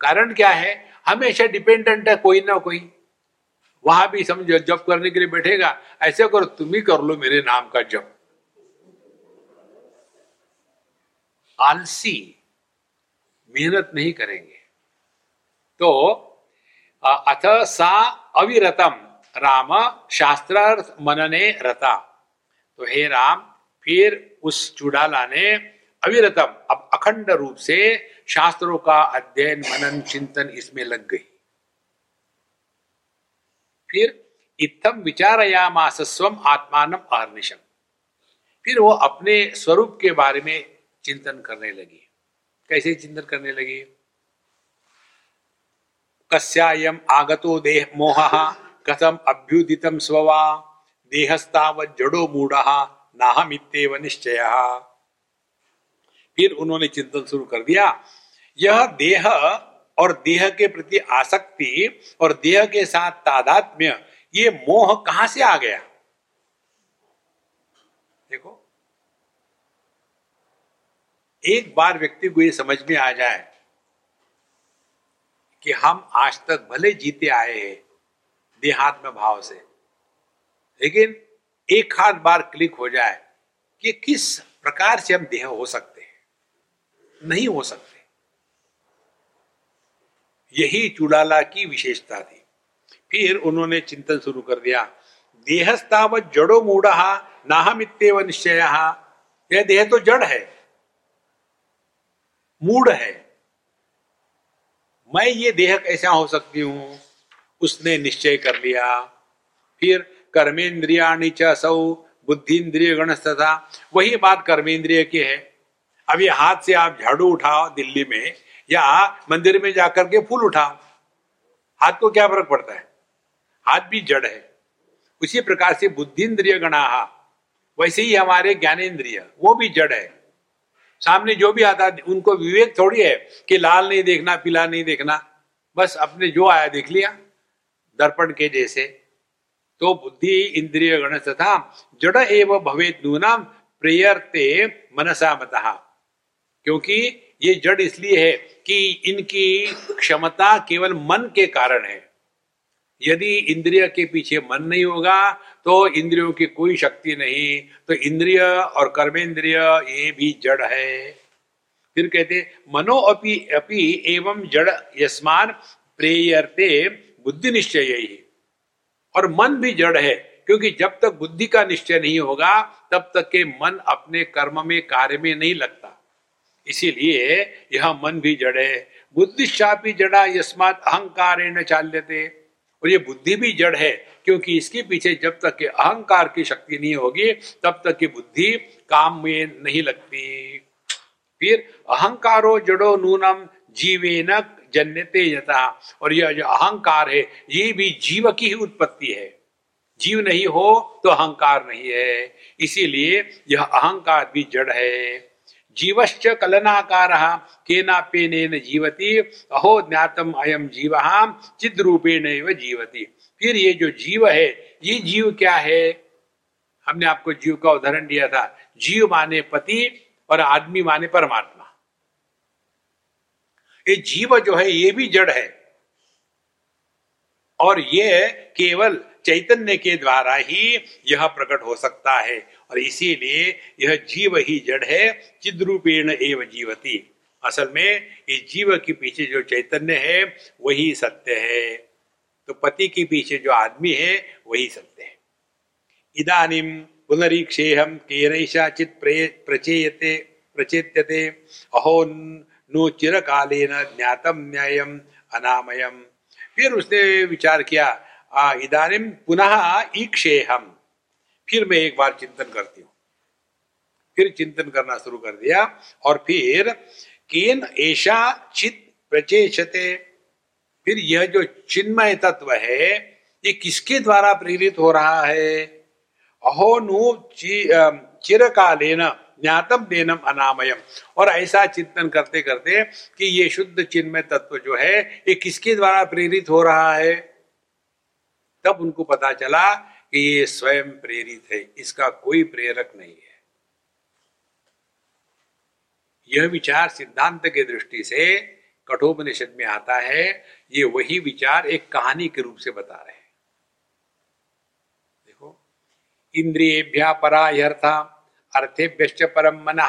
कारण क्या है? हमेशा डिपेंडेंट है कोई ना कोई। वहाँ भी समझो, जब करने के लिए बैठेगा, ऐसे करो, तुम ही कर लो मेरे नाम का जप। आलसी मेहनत नहीं करेंगे। तो अथ सा अविरतम, राम शास्त्रार्थ मनने रता। तो हे राम, फिर उस चुड़ाला ने अविरतम, अब अखंड रूप से शास्त्रों का अध्ययन, मनन, चिंतन इसमें लग गई। फिर इतम विचारयामास स्वम आत्मान अहर्निशम फिर वो अपने स्वरूप के बारे में चिंतन करने लगी। कैसे चिंतन करने लगी? कस्यायम आगतो देह मोह, कथम अभ्युदित स्ववा, देहस्ताव जड़ो मूढ़, नाहमित्यव निश्चय। फिर उन्होंने चिंतन शुरू कर दिया। यह देह और देह के प्रति आसक्ति और देह के साथ तादात्म्य, ये मोह कहाँ से आ गया? देखो एक बार व्यक्ति को ये समझ में आ जाए कि हम आज तक भले जीते आए हैं देहात्म भाव से, लेकिन एक हाथ बार क्लिक हो जाए कि किस प्रकार से हम देह हो सकते हैं, नहीं हो सकते। यही चुड़ाला की विशेषता थी। फिर उन्होंने चिंतन शुरू कर दिया, देहस्तावत जड़ो मूढ़, नाहमित्यव निश्चय। यह देह तो जड़ है। मूढ़ है। मैं ये देह कैसा हो सकती हूँ। उसने निश्चय कर लिया। फिर कर्मेंद्रिया सौ बुद्धिन्द्रिय गण तथा वही बात कर्मेंद्रिय की है। अब ये हाथ से आप झाड़ू उठाओ दिल्ली में या मंदिर में जाकर के फूल उठाओ। हाथ को क्या फ़र्क पड़ता है? हाथ भी जड़ है। उसी प्रकार से बुद्धि इंद्रिय गणा, वैसे ही हमारे ज्ञानेन्द्रिय वो भी जड़ है। सामने जो भी आता उनको विवेक थोड़ी है कि लाल नहीं देखना, पीला नहीं देखना। बस अपने जो आया देख लिया, दर्पण के जैसे। तो बुद्धि इंद्रिय गण तथा जड़ एवं भवे नूनाम प्रेयरते मनसा मता। क्योंकि ये जड़ इसलिए है कि इनकी क्षमता केवल मन के कारण है। यदि इंद्रिय के पीछे मन नहीं होगा तो इंद्रियों की कोई शक्ति नहीं। तो इंद्रिय और कर्मेंद्रिय, ये भी जड़ है। फिर कहते, मनो अपि अपि एवं जड़ यस्मान प्रेयरते बुद्धि निश्चय ही। और मन भी जड़ है, क्योंकि जब तक बुद्धि का निश्चय नहीं होगा, तब तक के मन अपने कर्म में, कार्य में नहीं लगता। इसीलिए यह मन भी जड़ है। बुद्धिशापी जड़ा यस्मात अहंकार चाल्यते। और ये बुद्धि भी जड़ है, क्योंकि इसके पीछे जब तक के अहंकार की शक्ति नहीं होगी, तब तक की बुद्धि काम में नहीं लगती। फिर, अहंकारो जड़ो नूनम जीवे न जन्यते यथा। और यह जो अहंकार है, ये भी जीव की ही उत्पत्ति है। जीव नहीं हो तो अहंकार नहीं है। इसीलिए यह अहंकार भी जड़ है। जीवश्च कलनाकार केनापेन जीवती, अहो ज्ञातम अयम जीव चिद रूपेण जीवती। फिर ये जो जीव है, ये जीव क्या है? हमने आपको जीव का उदाहरण दिया था। जीव माने पति और आदमी माने परमात्मा। ये जीव जो है, ये भी जड़ है। और ये केवल चैतन्य के द्वारा ही यह प्रकट हो सकता है। और इसीलिए यह जीव ही जड़ है, चिद्रूपेण एव जीवती। असल में इस जीव के पीछे जो चैतन्य है, वही सत्य है। तो पति के पीछे जो आदमी है, वही सत्य है। इदानीम पुनरीक्षेहम केनैषा चित प्रचेयते, प्रचेत्यते। अहो नो चिर कालेन ज्ञातम न्यायम अनामयम। फिर उसने विचार किया इदानीम पुनः ईक्षेहम फिर मैं एक बार चिंतन करती हूँ। फिर चिंतन करना शुरू कर दिया और फिर केन ऐसा चित प्रचेषते फिर यह जो चिन्मय तत्व है, ये किसके द्वारा प्रेरित हो रहा है? अहो नु चिरकालेन ज्ञातम देनम अनामयम। और ऐसा चिंतन करते करते कि ये शुद्ध चिन्मय तत्व जो है, ये किसके द्वारा प्रेरित हो रहा है? तब उनको पता चला कि ये स्वयं प्रेरित है, इसका कोई प्रेरक नहीं है। यह विचार सिद्धांत के दृष्टि से कठोपनिषद में आता है, ये वही विचार एक कहानी के रूप से बता रहे हैं। देखो, इंद्रियभ्या परा यर्था अर्थेभ्य परम मन।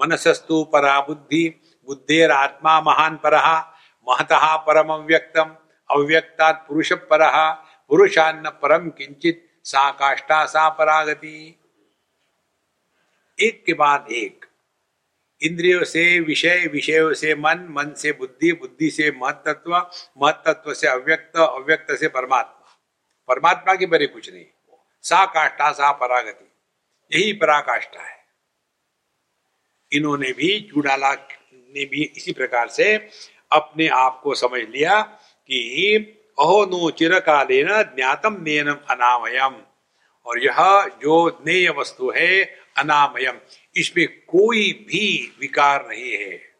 मनसस्तु परा बुद्धि बुद्धेर आत्मा महान पर, महतः परम अव्यक्तम अव्यक्तात् पुरुष पर पुरुषान्न परम किंचित सा काष्ठा सा परागति। एक के बाद एक। इंद्रियों से, विषय, विषयों से मन मन से बुद्धि बुद्धि से महत्व महत्व से अव्यक्त अव्यक्त से परमात्मा। परमात्मा के बरे कुछ नहीं। सा काष्ठा सा परागति। यही पराकाष्ठा है। इन्होंने भी, चूड़ाला ने भी इसी प्रकार से अपने आप को समझ लिया। अहो नो चिरकालेन ज्ञातम नेनम अनामयम। और यह जो नेय वस्तु है, अनामयम। इसमें कोई भी विकार नहीं है।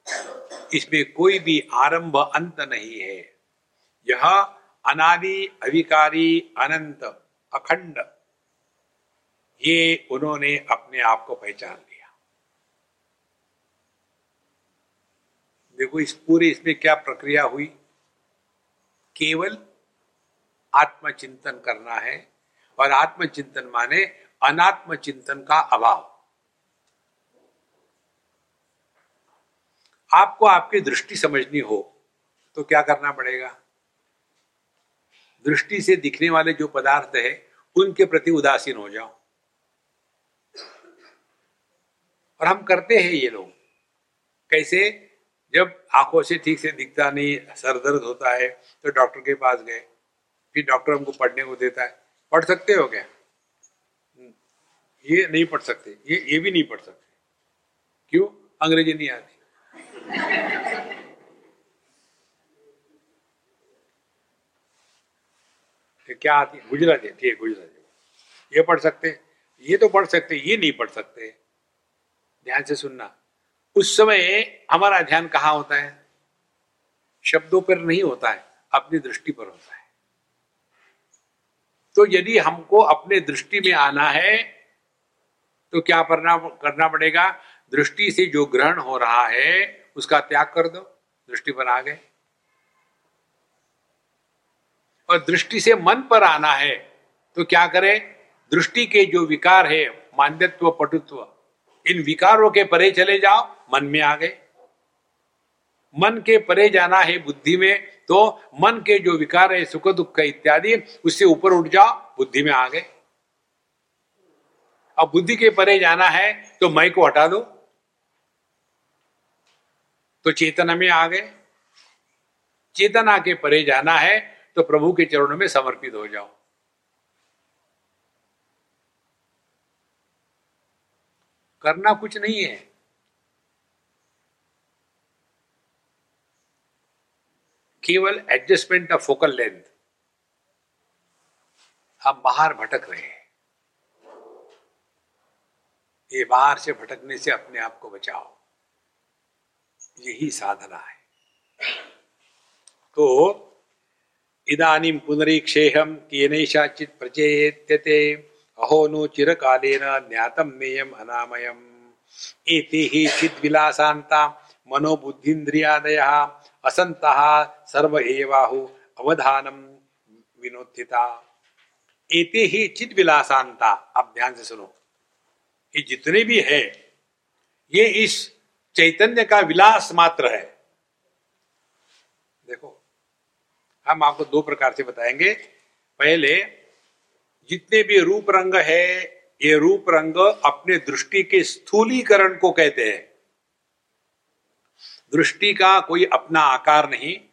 इसमें कोई भी आरंभ अंत नहीं है। यह अनादि, अविकारी, अनंत, अखंड, ये उन्होंने अपने आप को पहचान लिया। देखो इस पूरे इसमें क्या प्रक्रिया हुई? केवल आत्मचिंतन करना है और आत्मचिंतन माने अनात्म चिंतन का अभाव। आपको आपकी दृष्टि समझनी हो तो क्या करना पड़ेगा? दृष्टि से दिखने वाले जो पदार्थ है, उनके प्रति उदासीन हो जाओ। और हम करते हैं ये लोग। कैसे? जब आँखों से ठीक से दिखता नहीं, सर दर्द होता है तो डॉक्टर के पास गए। फिर डॉक्टर हमको पढ़ने को देता है। पढ़ सकते हो क्या? ये नहीं पढ़ सकते। ये ये भी नहीं पढ़ सकते। क्यों? अंग्रेज़ी नहीं आती। क्या आती? है गुजराती, ठीक है, गुजराती। ये पढ़ सकते। ये तो पढ़ सकते, ये नहीं पढ़ सकते। ध्यान से सुनना। उस समय हमारा ध्यान कहाँ होता है? शब्दों पर नहीं होता है, अपनी दृष्टि पर होता है। तो यदि हमको अपने दृष्टि में आना है तो क्या करना करना पड़ेगा? दृष्टि से जो ग्रहण हो रहा है, उसका त्याग कर दो, दृष्टि पर आ गए। और दृष्टि से मन पर आना है तो क्या करें? दृष्टि के जो विकार है, मान्यत्व, पटुत्व, इन विकारों के परे चले जाओ। मन में आ गए। मन के परे जाना है बुद्धि में तो मन के जो विकार है, सुख दुख इत्यादि, उससे ऊपर उठ जाओ, बुद्धि में आ गए। अब बुद्धि के परे जाना है तो मैं को हटा दो। तो चेतना में आ गए। चेतना के परे जाना है तो प्रभु के चरणों में समर्पित हो जाओ। करना कुछ नहीं है। केवल एडजस्टमेंट ऑफ़ फोकल लेंथ हम बाहर भटक रहे हैं। ये बाहर से भटकने से अपने आप को बचाओ। यही साधना है। तो इदानीं पुनरीक्षेहम केनैषाचित् प्रचेत्यते। अहो नो चिरकालेन ज्ञातम नेयम अनामयम। एते ही चिद्विलासान्ता मनोबुद्धिन्द्रियादयः असन्तः सर्व एवाहु अवधानम विनोदिता एते ही चिद विलासांता आप ध्यान से सुनो। ये जितने भी है, ये इस चैतन्य का विलास मात्र है। देखो, हम आपको दो प्रकार से बताएँगे। पहले, जितने भी रूप रंग है, ये रूप रंग अपने दृष्टि के स्थूलीकरण को कहते हैं। दृष्टि का कोई अपना आकार नहीं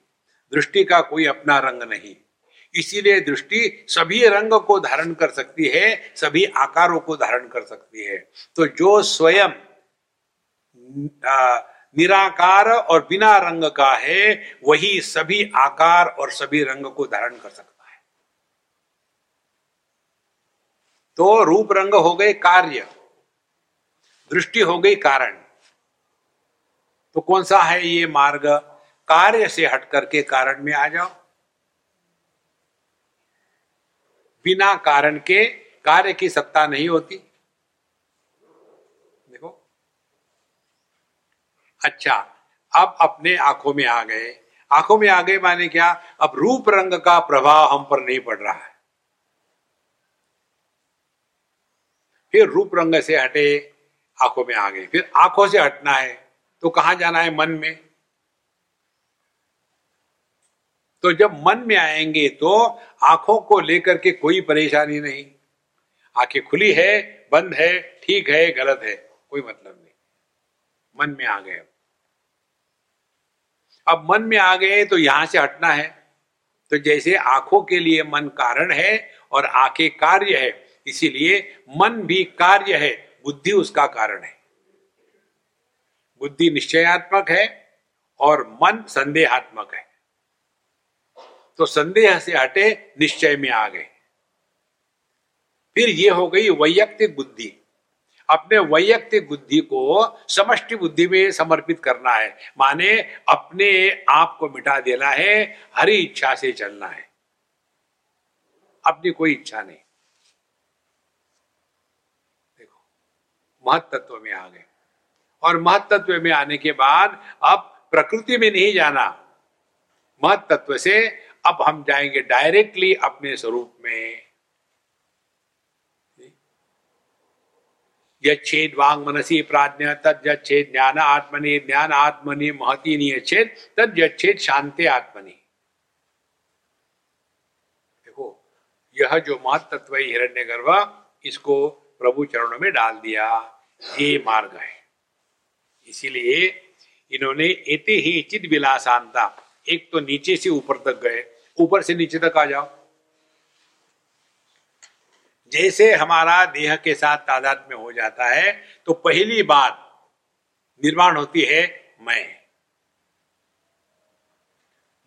दृष्टि का कोई अपना रंग नहीं। इसीलिए दृष्टि सभी रंग को धारण कर सकती है, सभी आकारों को धारण कर सकती है। तो जो स्वयं निराकार और बिना रंग का है, वही सभी आकार और सभी रंग को धारण कर सकता है। तो रूप रंग हो गए कार्य, दृष्टि हो गई कारण। तो कौन सा है ये मार्ग? कार्य से हट करके कारण में आ जाओ। बिना कारण के कार्य की सत्ता नहीं होती। देखो। अच्छा अब अपने आँखों में आ गए। आँखों में आ गए माने क्या? अब रूप रंग का प्रभाव हम पर नहीं पड़ रहा है। फिर रूप रंग से हटे, आँखों में आ गए। फिर आँखों से हटना है तो कहा जाना है? मन में। तो जब मन में आएँगे तो आँखों को लेकर के कोई परेशानी नहीं। आँखें खुली है, बंद है, ठीक है, गलत है, कोई मतलब नहीं। मन में आ गए अब। मन में आ गए तो यहाँ से हटना है। तो जैसे आँखों के लिए मन कारण है और आँखें कार्य है, इसीलिए मन भी कार्य है, बुद्धि उसका कारण है। बुद्धि निश्चयात्मक है और मन संदेहात्मक है। तो संदेह से हटे निश्चय में आ गए। फिर ये हो गई वैयक्तिक बुद्धि। अपने वैयक्तिक बुद्धि को समष्टि बुद्धि में समर्पित करना है। माने अपने आप को मिटा देना है, हरी इच्छा से चलना है। अपनी कोई इच्छा नहीं। देखो महत्व में आ गए। और महत्व में आने के बाद अब प्रकृति में नहीं जाना। महत्व से अब हम जाएँगे डायरेक्टली अपने स्वरूप में। यच्छेद वांग मनसी प्राज्ञ, तद यच्छेद ज्ञान आत्मनि ज्ञान आत्मनि, महती नियच्छेद, तद यच्छेद शांति आत्मनि। देखो, यह जो महत्व हिरण्य गर्भ इसको प्रभु चरणों में डाल दिया। ये मार्ग है। इसीलिए इन्होंने एते ही चिद विलासांता एक तो नीचे से ऊपर तक गए। ऊपर से नीचे तक आ जाओ। जैसे हमारा देह के साथ तादाद में हो जाता है तो पहली बात निर्माण होती है मैं।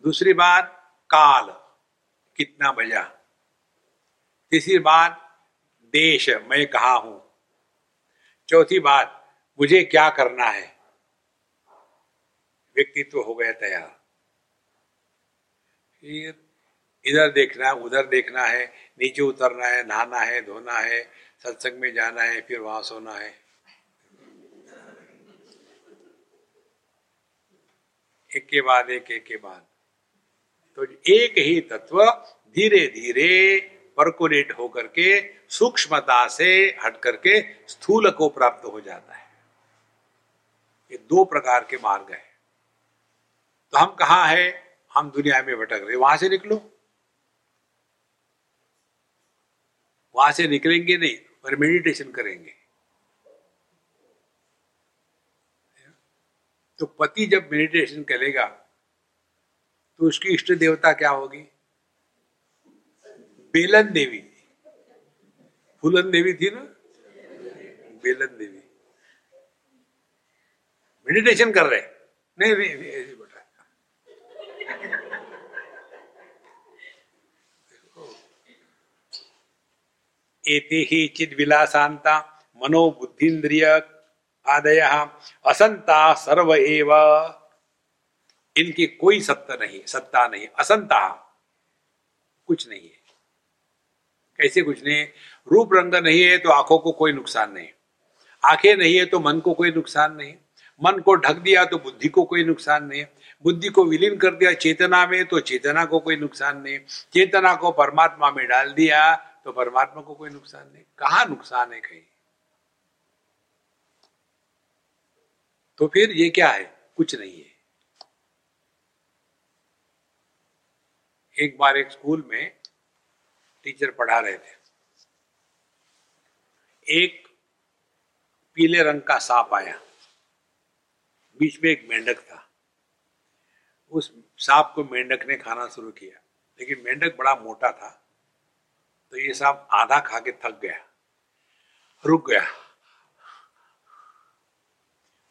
दूसरी बात काल, कितना बजा। तीसरी बात देश, मैं कहा हूँ। चौथी बात मुझे क्या करना है। व्यक्तित्व हो गया तैयार। फिर इधर देखना है उधर देखना है, नीचे उतरना है, नहाना है, धोना है, सत्संग में जाना है, फिर वहाँ सोना है। एक के बाद, एक एक के बाद। तो एक ही तत्व धीरे धीरे परकुलेट होकर के, सूक्ष्मता से हट करके स्थूल को प्राप्त हो जाता है। ये दो प्रकार के मार्ग है। तो हम कहा है? हम दुनिया में भटक रहे वहाँ से निकलो। वहाँ से निकलेंगे नहीं, पर मेडिटेशन करेंगे। तो पति जब मेडिटेशन करेगा तो उसकी इष्ट देवता क्या होगी? बेलन देवी। फूलन देवी थी ना? बेलन देवी। मेडिटेशन कर रहे नहीं एते ही चिद विलासांता मनोबुद्धिन्द्रिय आदय असंता सर्व एव। इनकी कोई सत्ता नहीं सत्ता नहीं असंता कुछ नहीं है। कैसे कुछ नहीं रूप रंग नहीं है तो आँखों को कोई नुकसान नहीं। आँखें नहीं है तो मन को कोई नुकसान नहीं। मन को ढक दिया तो बुद्धि को कोई नुकसान नहीं। बुद्धि को विलीन कर दिया चेतना में तो चेतना को कोई नुकसान नहीं। चेतना को परमात्मा में डाल दिया तो परमात्मा को कोई नुकसान नहीं। कहा नुकसान है कहीं? तो फिर ये क्या है? कुछ नहीं है। एक बार एक स्कूल में टीचर पढ़ा रहे थे। एक पीले रंग का सांप आया। बीच में एक मेंढक था। उस सांप को मेंढक ने खाना शुरू किया। लेकिन मेंढक बड़ा मोटा था तो ये सांप आधा खा के थक गया, रुक गया।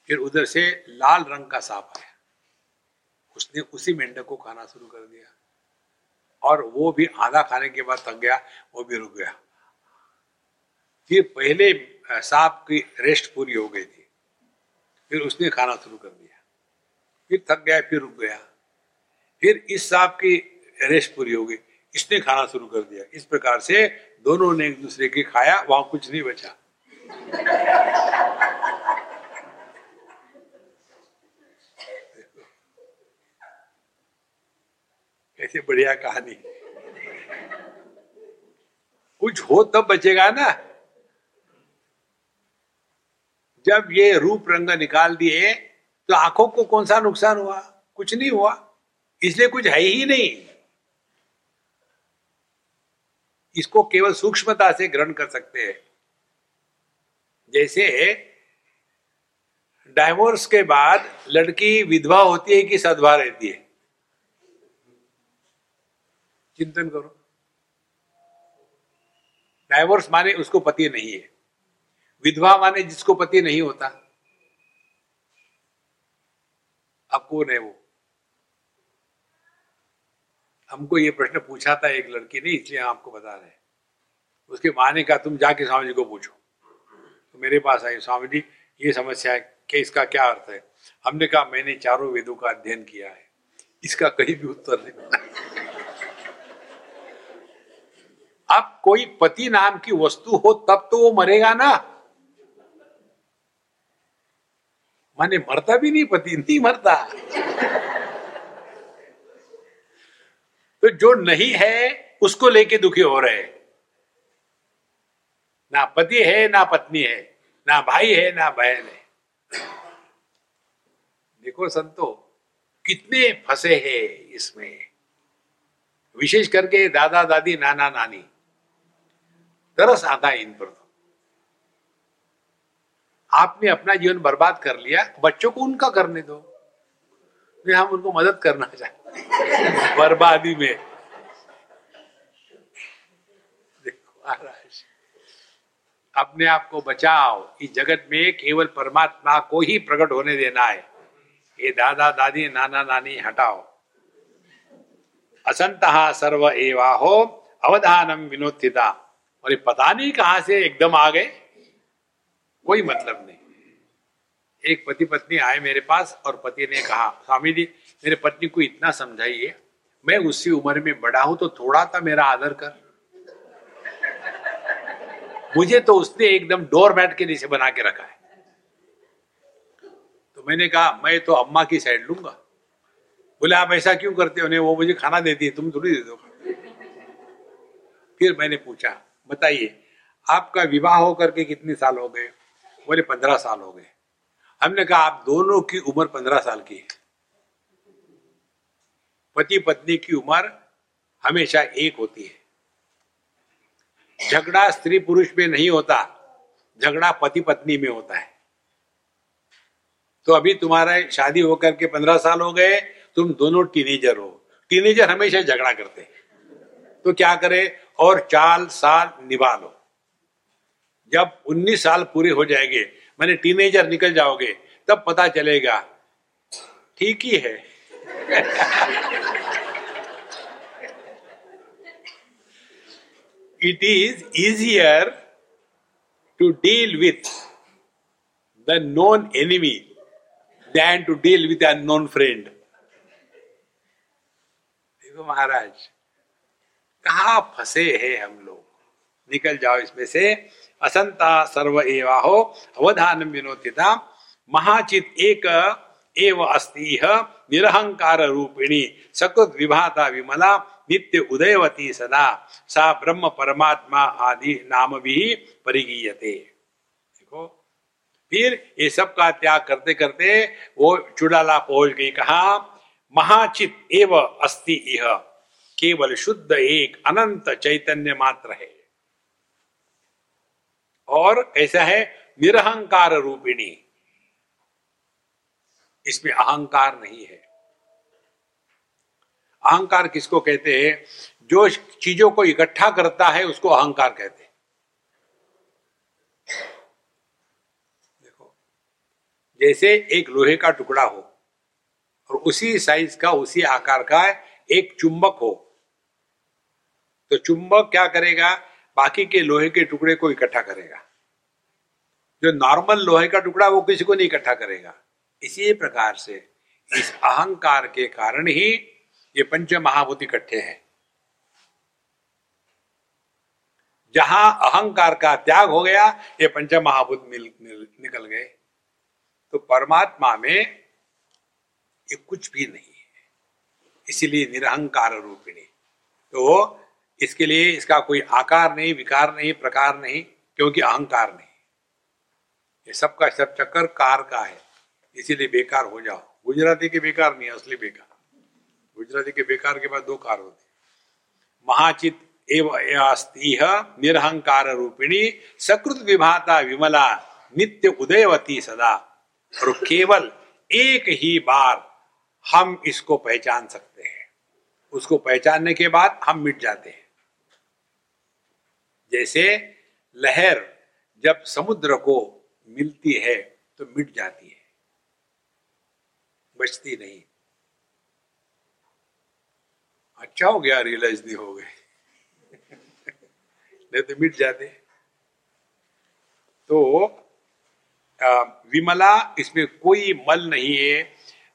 फिर उधर से लाल रंग का सांप आया। उसने उसी मेंढक को खाना शुरू कर दिया। और वो भी आधा खाने के बाद थक गया, वो भी रुक गया। फिर पहले सांप की रेस्ट पूरी हो गई थी। फिर उसने खाना शुरू कर दिया। फिर थक गया, फिर रुक गया। फिर इस सांप की रेस्ट पूरी हो गई। इसने खाना शुरू कर दिया। इस प्रकार से दोनों ने एक दूसरे की खाया, वहाँ कुछ नहीं बचा। कैसे बढ़िया कहानी। कुछ हो तब बचेगा ना। जब ये रूप रंग निकाल दिए तो आँखों को कौन सा नुकसान हुआ? कुछ नहीं हुआ। इसलिए कुछ है ही नहीं। इसको केवल सूक्ष्मता से ग्रहण कर सकते हैं। जैसे डाइवोर्स के बाद लड़की विधवा होती है कि सदभा रहती है। चिंतन करो। डाइवोर्स माने उसको पति नहीं है। विधवा माने जिसको पति नहीं होता। अब कौन है वो? हमको ये प्रश्न पूछा था एक लड़की ने, इसलिए आपको बता रहे उसके माने कहा तुम जाके स्वामी जी को पूछो। तो मेरे पास आई स्वामी जी ये समस्या है कि इसका क्या अर्थ है? हमने कहा, मैंने चारों वेदों का अध्ययन किया है। इसका कहीं भी उत्तर नहीं अब कोई पति नाम की वस्तु हो, तब तो वो मरेगा ना। माने मरता भी नहीं, पति नहीं मरता। तो जो नहीं है, उसको लेके दुखी हो रहे ना पति है, ना पत्नी है, ना भाई है, ना बहन है। देखो संतो, कितने फंसे हैं इसमें। विशेष करके दादा, दादी, नाना, नानी। तरस आता है इन पर तो। आपने अपना जीवन बर्बाद कर लिया बच्चों को उनका करने दो। हम उनको मदद करना चाहते बर्बादी में। देखो अपने आप को बचाओ इस जगत में केवल परमात्मा को ही प्रकट होने देना है। ये दादा, दादी, नाना, नानी, हटाओ। असंत सर्व एवाहो अवधानम विनोदिता और ये पता नहीं कहाँ से एकदम आ गए, कोई मतलब नहीं। एक पति पत्नी आए मेरे पास और पति ने कहा, स्वामी जी, मेरे पत्नी को इतना समझाइए, मैं उसी उम्र में बड़ा हूँ तो थोड़ा सा मेरा आदर कर। मुझे तो उसने एकदम डोर मैट के नीचे बना के रखा है। तो मैंने कहा, मैं तो अम्मा की साइड लूँगा। बोले, आप ऐसा क्यों करते हो? वो मुझे खाना देती है तुम थोड़ी दे दो फिर मैंने पूछा, बताइए, आपका विवाह होकर के कितने साल हो गए? बोले, पंद्रह साल हो गए। हमने कहा, आप दोनों की उम्र पंद्रह साल की है। पति पत्नी की उम्र हमेशा एक होती है। झगड़ा स्त्री पुरुष में नहीं होता, झगड़ा पति पत्नी में होता है। तो अभी तुम्हारा शादी होकर के पंद्रह साल हो गए, तुम दोनों टीनेजर हो। टीनेजर हमेशा झगड़ा करते तो क्या करे? और चार साल निभा लो जब उन्नीस साल पूरे हो जाएँगे मैंने टीनेजर निकल जाओगे, तब पता चलेगा। ठीक ही है। It is easier to deal with the known enemy than to deal with unknown friend देखो महाराज, कहा फंसे हैं हम लोग? निकल जाओ इसमें से। असंता सर्व एवाहो, अवधान विनोदिता महाचित एक एव अस्ति निरहंकार रूपिणी सकृत विभाता विमला नित्य उदयवती सदा। सा ब्रह्म परमात्मा आदि नाम भी परिगीयते। देखो, फिर ये सब का त्याग करते करते वो चुड़ाला पहुँच गई कहा, महाचित एव अस्ति यह केवल शुद्ध एक अनंत चैतन्य मात्र है। और ऐसा है निरहंकार रूपिणी। इसमें अहंकार नहीं है। अहंकार किसको कहते हैं? जो चीज़ों को इकट्ठा करता है, उसको अहंकार कहते हैं। देखो, जैसे एक लोहे का टुकड़ा हो, और उसी साइज़ का, उसी आकार का एक चुंबक हो तो चुंबक क्या करेगा? बाकी के लोहे के टुकड़े को इकट्ठा करेगा। जो नॉर्मल लोहे का टुकड़ा वो किसी को नहीं इकट्ठा करेगा। इसी प्रकार से इस अहंकार के कारण ही ये पंच महाभूत इकट्ठे हैं। जहाँ अहंकार का त्याग हो गया, ये पंच महाभूत निकल गए। तो परमात्मा में ये कुछ भी नहीं है। इसीलिए निरहंकार रूपिणी। तो इसके लिए इसका कोई आकार नहीं, विकार नहीं, प्रकार नहीं, क्योंकि अहंकार नहीं। ये सबका सब चक्कर कार का है। इसीलिए बेकार हो जाओ। गुजराती के बेकार नहीं असली बेकार। गुजराती के बेकार के बाद दो कार होते महाचित एवं निरहंकार रूपिणी सकृत विभाता विमला नित्य उदयवती सदा। और केवल एक ही बार हम इसको पहचान सकते हैं। उसको पहचानने के बाद हम मिट जाते हैं। जैसे लहर जब समुद्र को मिलती है तो मिट जाती है। बचती नहीं। अच्छा हो गया रियलाइज़ नहीं हो गए। (laughs) नहीं तो मिट जाते। तो विमला, इसमें कोई मल नहीं है।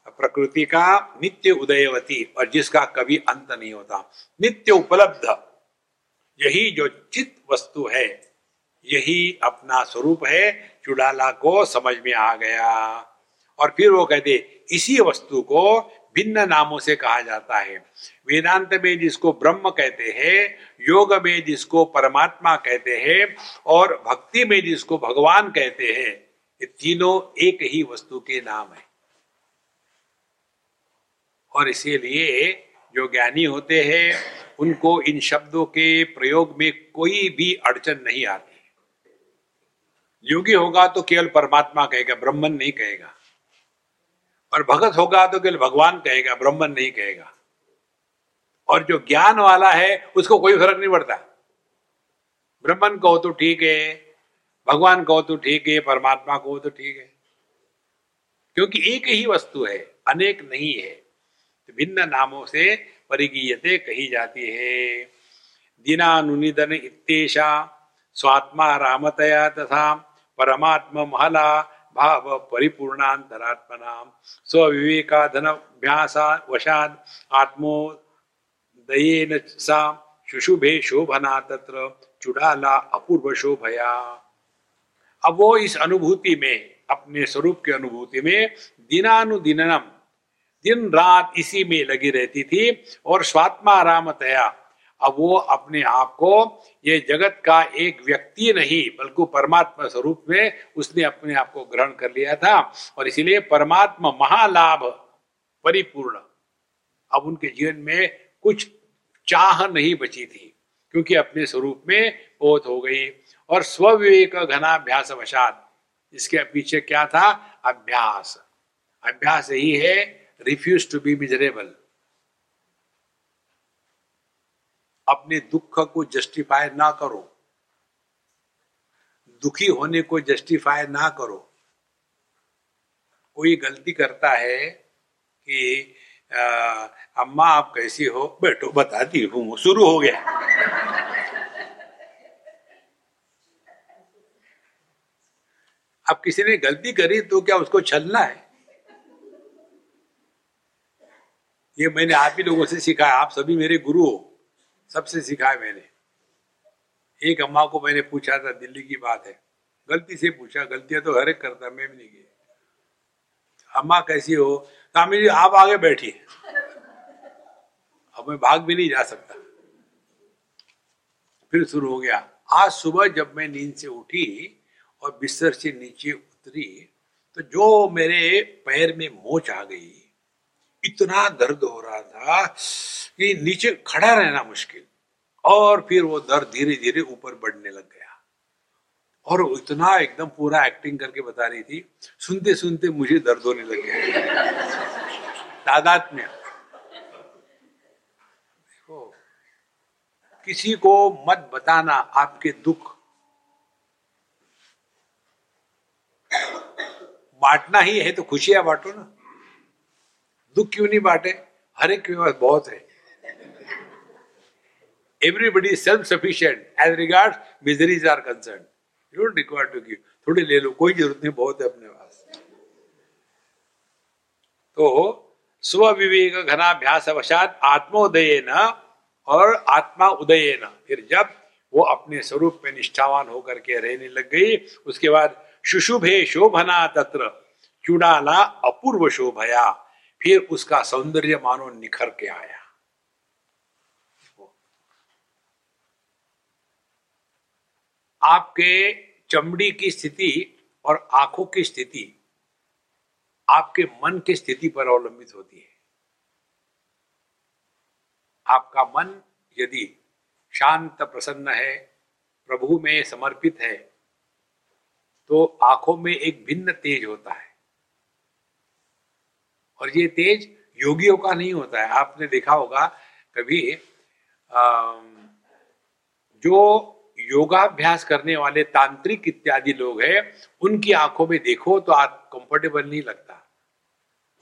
प्रकृति का नित्य उदयवती, और जिसका कभी अंत नहीं होता। नित्य उपलब्ध। यही जो चित वस्तु है, यही अपना स्वरूप है, चुड़ाला को समझ में आ गया। और फिर वो कहते, इसी वस्तु को भिन्न नामों से कहा जाता है। वेदांत में जिसको ब्रह्म कहते हैं, योग में जिसको परमात्मा कहते हैं, और भक्ति में जिसको भगवान कहते हैं, ये तीनों एक ही वस्तु के नाम है। और इसीलिए जो ज्ञानी होते हैं, उनको इन शब्दों के प्रयोग में कोई भी अड़चन नहीं आती। योगी होगा तो केवल परमात्मा कहेगा, ब्रह्मन नहीं कहेगा। और भगत होगा तो केवल भगवान कहेगा, ब्रह्मन नहीं कहेगा। और जो ज्ञान वाला है, उसको कोई फ़र्क नहीं पड़ता। ब्रह्मन कहो तो ठीक है, भगवान कहो तो ठीक है, परमात्मा कहो तो ठीक है। क्योंकि एक ही वस्तु है, अनेक नहीं है। भिन्न नामों से परिगीयते कही जाती है। दिनानुनिदन इतेशा स्वात्मा रामतया तथा परमात्मा महला भाव परिपूर्णांतरात्मना स्विवेकाधन अभ्यासा वशाद आत्मो दयेन सा शुशुभे शोभना तत्र चुड़ाला अपूर्व शोभया। अब वो इस अनुभूति में, अपने स्वरूप की अनुभूति में दिनानुदिनम दिन रात इसी में लगी रहती थी और स्वात्मा रामतया अब वो अपने आप को, ये जगत का एक व्यक्ति नहीं, बल्कि परमात्मा स्वरूप में उसने अपने आप को ग्रहण कर लिया था और इसीलिए परमात्मा महालाभ परिपूर्ण। अब उनके जीवन में कुछ चाह नहीं बची थी, क्योंकि अपने स्वरूप में बोध हो गई और स्विवेक घनाभ्यास वशात इसके पीछे क्या था? अभ्यास। अभ्यास यही है रिफ्यूज टू बी मिजरेबल अपने दुख को जस्टिफाई ना करो। दुखी होने को जस्टिफाई ना करो। कोई गलती करता है कि आ, अम्मा आप कैसी हो? बैठो बताती हूँ शुरू हो गया। अब किसी ने गलती करी तो क्या उसको छलना है? ये मैंने आप ही लोगों से सीखा है आप सभी मेरे गुरु हो। सबसे सिखाया मैंने। एक अम्मा को मैंने पूछा था, दिल्ली की बात है। गलती से पूछा। गलतियाँ तो हर एक करता, मैं भी नहीं की अम्मा कैसी हो? कामी जी, आप आगे बैठिए। अब मैं भाग भी नहीं जा सकता। फिर शुरू हो गया। आज सुबह जब मैं नींद से उठी और बिस्तर से नीचे उतरी तो जो मेरे पैर में मोच आ गई इतना दर्द हो रहा था कि नीचे खड़ा रहना मुश्किल। और फिर वो दर्द धीरे धीरे ऊपर बढ़ने लग गया। और इतना एकदम पूरा एक्टिंग करके बता रही थी सुनते सुनते मुझे दर्द होने लग गया। तादाद में। देखो, किसी को मत बताना आपके दुख। बांटना ही है तो खुशियाँ बांटो ना। दुख क्यों नहीं बांटे? हर एक के पास बहुत है। Everybody self sufficient as regard miseries are concern you don't require to give थोड़े ले लो, कोई ज़रूरत नहीं, बहुत है अपने पास। तो स्व विवेक घनाभ्यास अवसाद आत्मोदय न और आत्मा उदय न फिर जब वो अपने स्वरूप में निष्ठावान होकर के रहने लग गई, उसके बाद शुशुभे शोभना तत्र, चुड़ाला अपूर्व शोभया। फिर उसका सौंदर्य मानो निखर के आया। आपके चमड़ी की स्थिति और आँखों की स्थिति आपके मन की स्थिति पर अवलंबित होती है। आपका मन यदि शांत प्रसन्न है, प्रभु में समर्पित है तो आँखों में एक भिन्न तेज होता है। और ये तेज योगियों का नहीं होता है। आपने देखा होगा कभी जो योगाभ्यास करने वाले तांत्रिक इत्यादि लोग हैं, उनकी आँखों में देखो तो आप कंफर्टेबल नहीं लगता।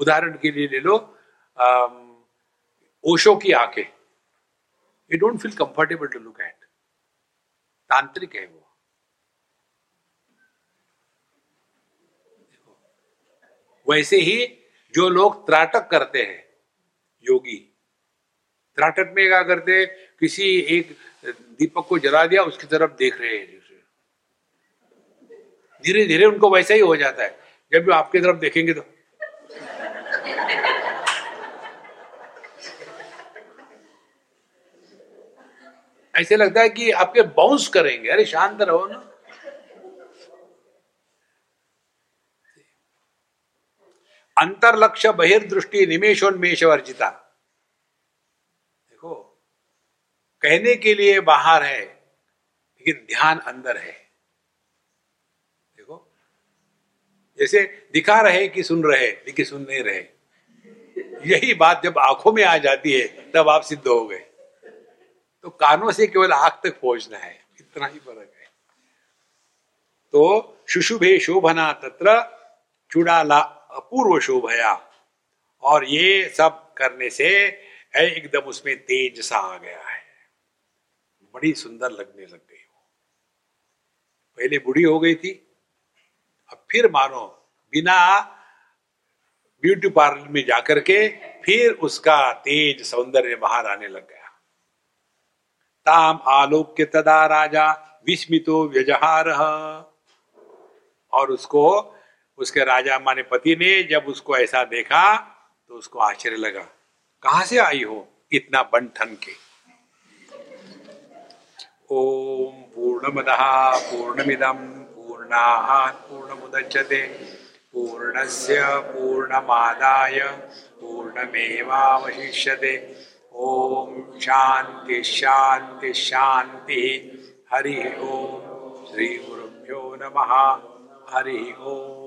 उदाहरण के लिए ले लो ओशो की आँखें। You don't feel comfortable to look at tantrik है वो। वैसे ही जो लोग त्राटक करते हैं, योगी। त्राटक में क्या करते किसी एक दीपक को जला दिया, उसकी तरफ़ देख रहे हैं धीरे धीरे उनको वैसा ही हो जाता है। जब भी आपकी तरफ़ देखेंगे तो। ऐसे लगता है कि आपके बाउंस करेंगे। अरे शांत रहो ना। अंतर्लक्ष्य बहिर्दृष्टि निमेशोन्मेष वर्जिता देखो, कहने के लिए बाहर है, लेकिन ध्यान अंदर है। देखो, जैसे दिखा रहे कि सुन रहे, लेकिन सुन नहीं रहे। यही बात जब आँखों में आ जाती है, तब आप सिद्ध हो गए। तो कानों से केवल आँख तक पहुँचना है, इतना ही फ़र्क है। तो शुशुभे शोभना तत्र चुड़ाला अपूर्व शोभया और ये सब करने से एकदम उसमें तेज सा आ गया है। बड़ी सुंदर लगने लग गई वो। पहले बुढ़ी हो गई थी, अब फिर मानो बिना ब्यूटी पार्लर में जाकर के फिर उसका तेज सौंदर्य बाहर आने लग गया। ताम आलोक्य तदा राजा, विस्मितो व्यजहार। और उसको उसके राजा माने पति ने जब उसको ऐसा देखा तो उसको आश्चर्य लगा, कहा से आई हो इतना बन ठन के? ओम पूर्णमद पूर्णमिदम पूर्णात् पूर्णमुदच्यते पूर्णस्य पूर्णमादाय पूर्णमेवावशिष्यते। ओम शांति शांति शांति हरि ओम श्री गुरुभ्यो नमः, हरि ओम।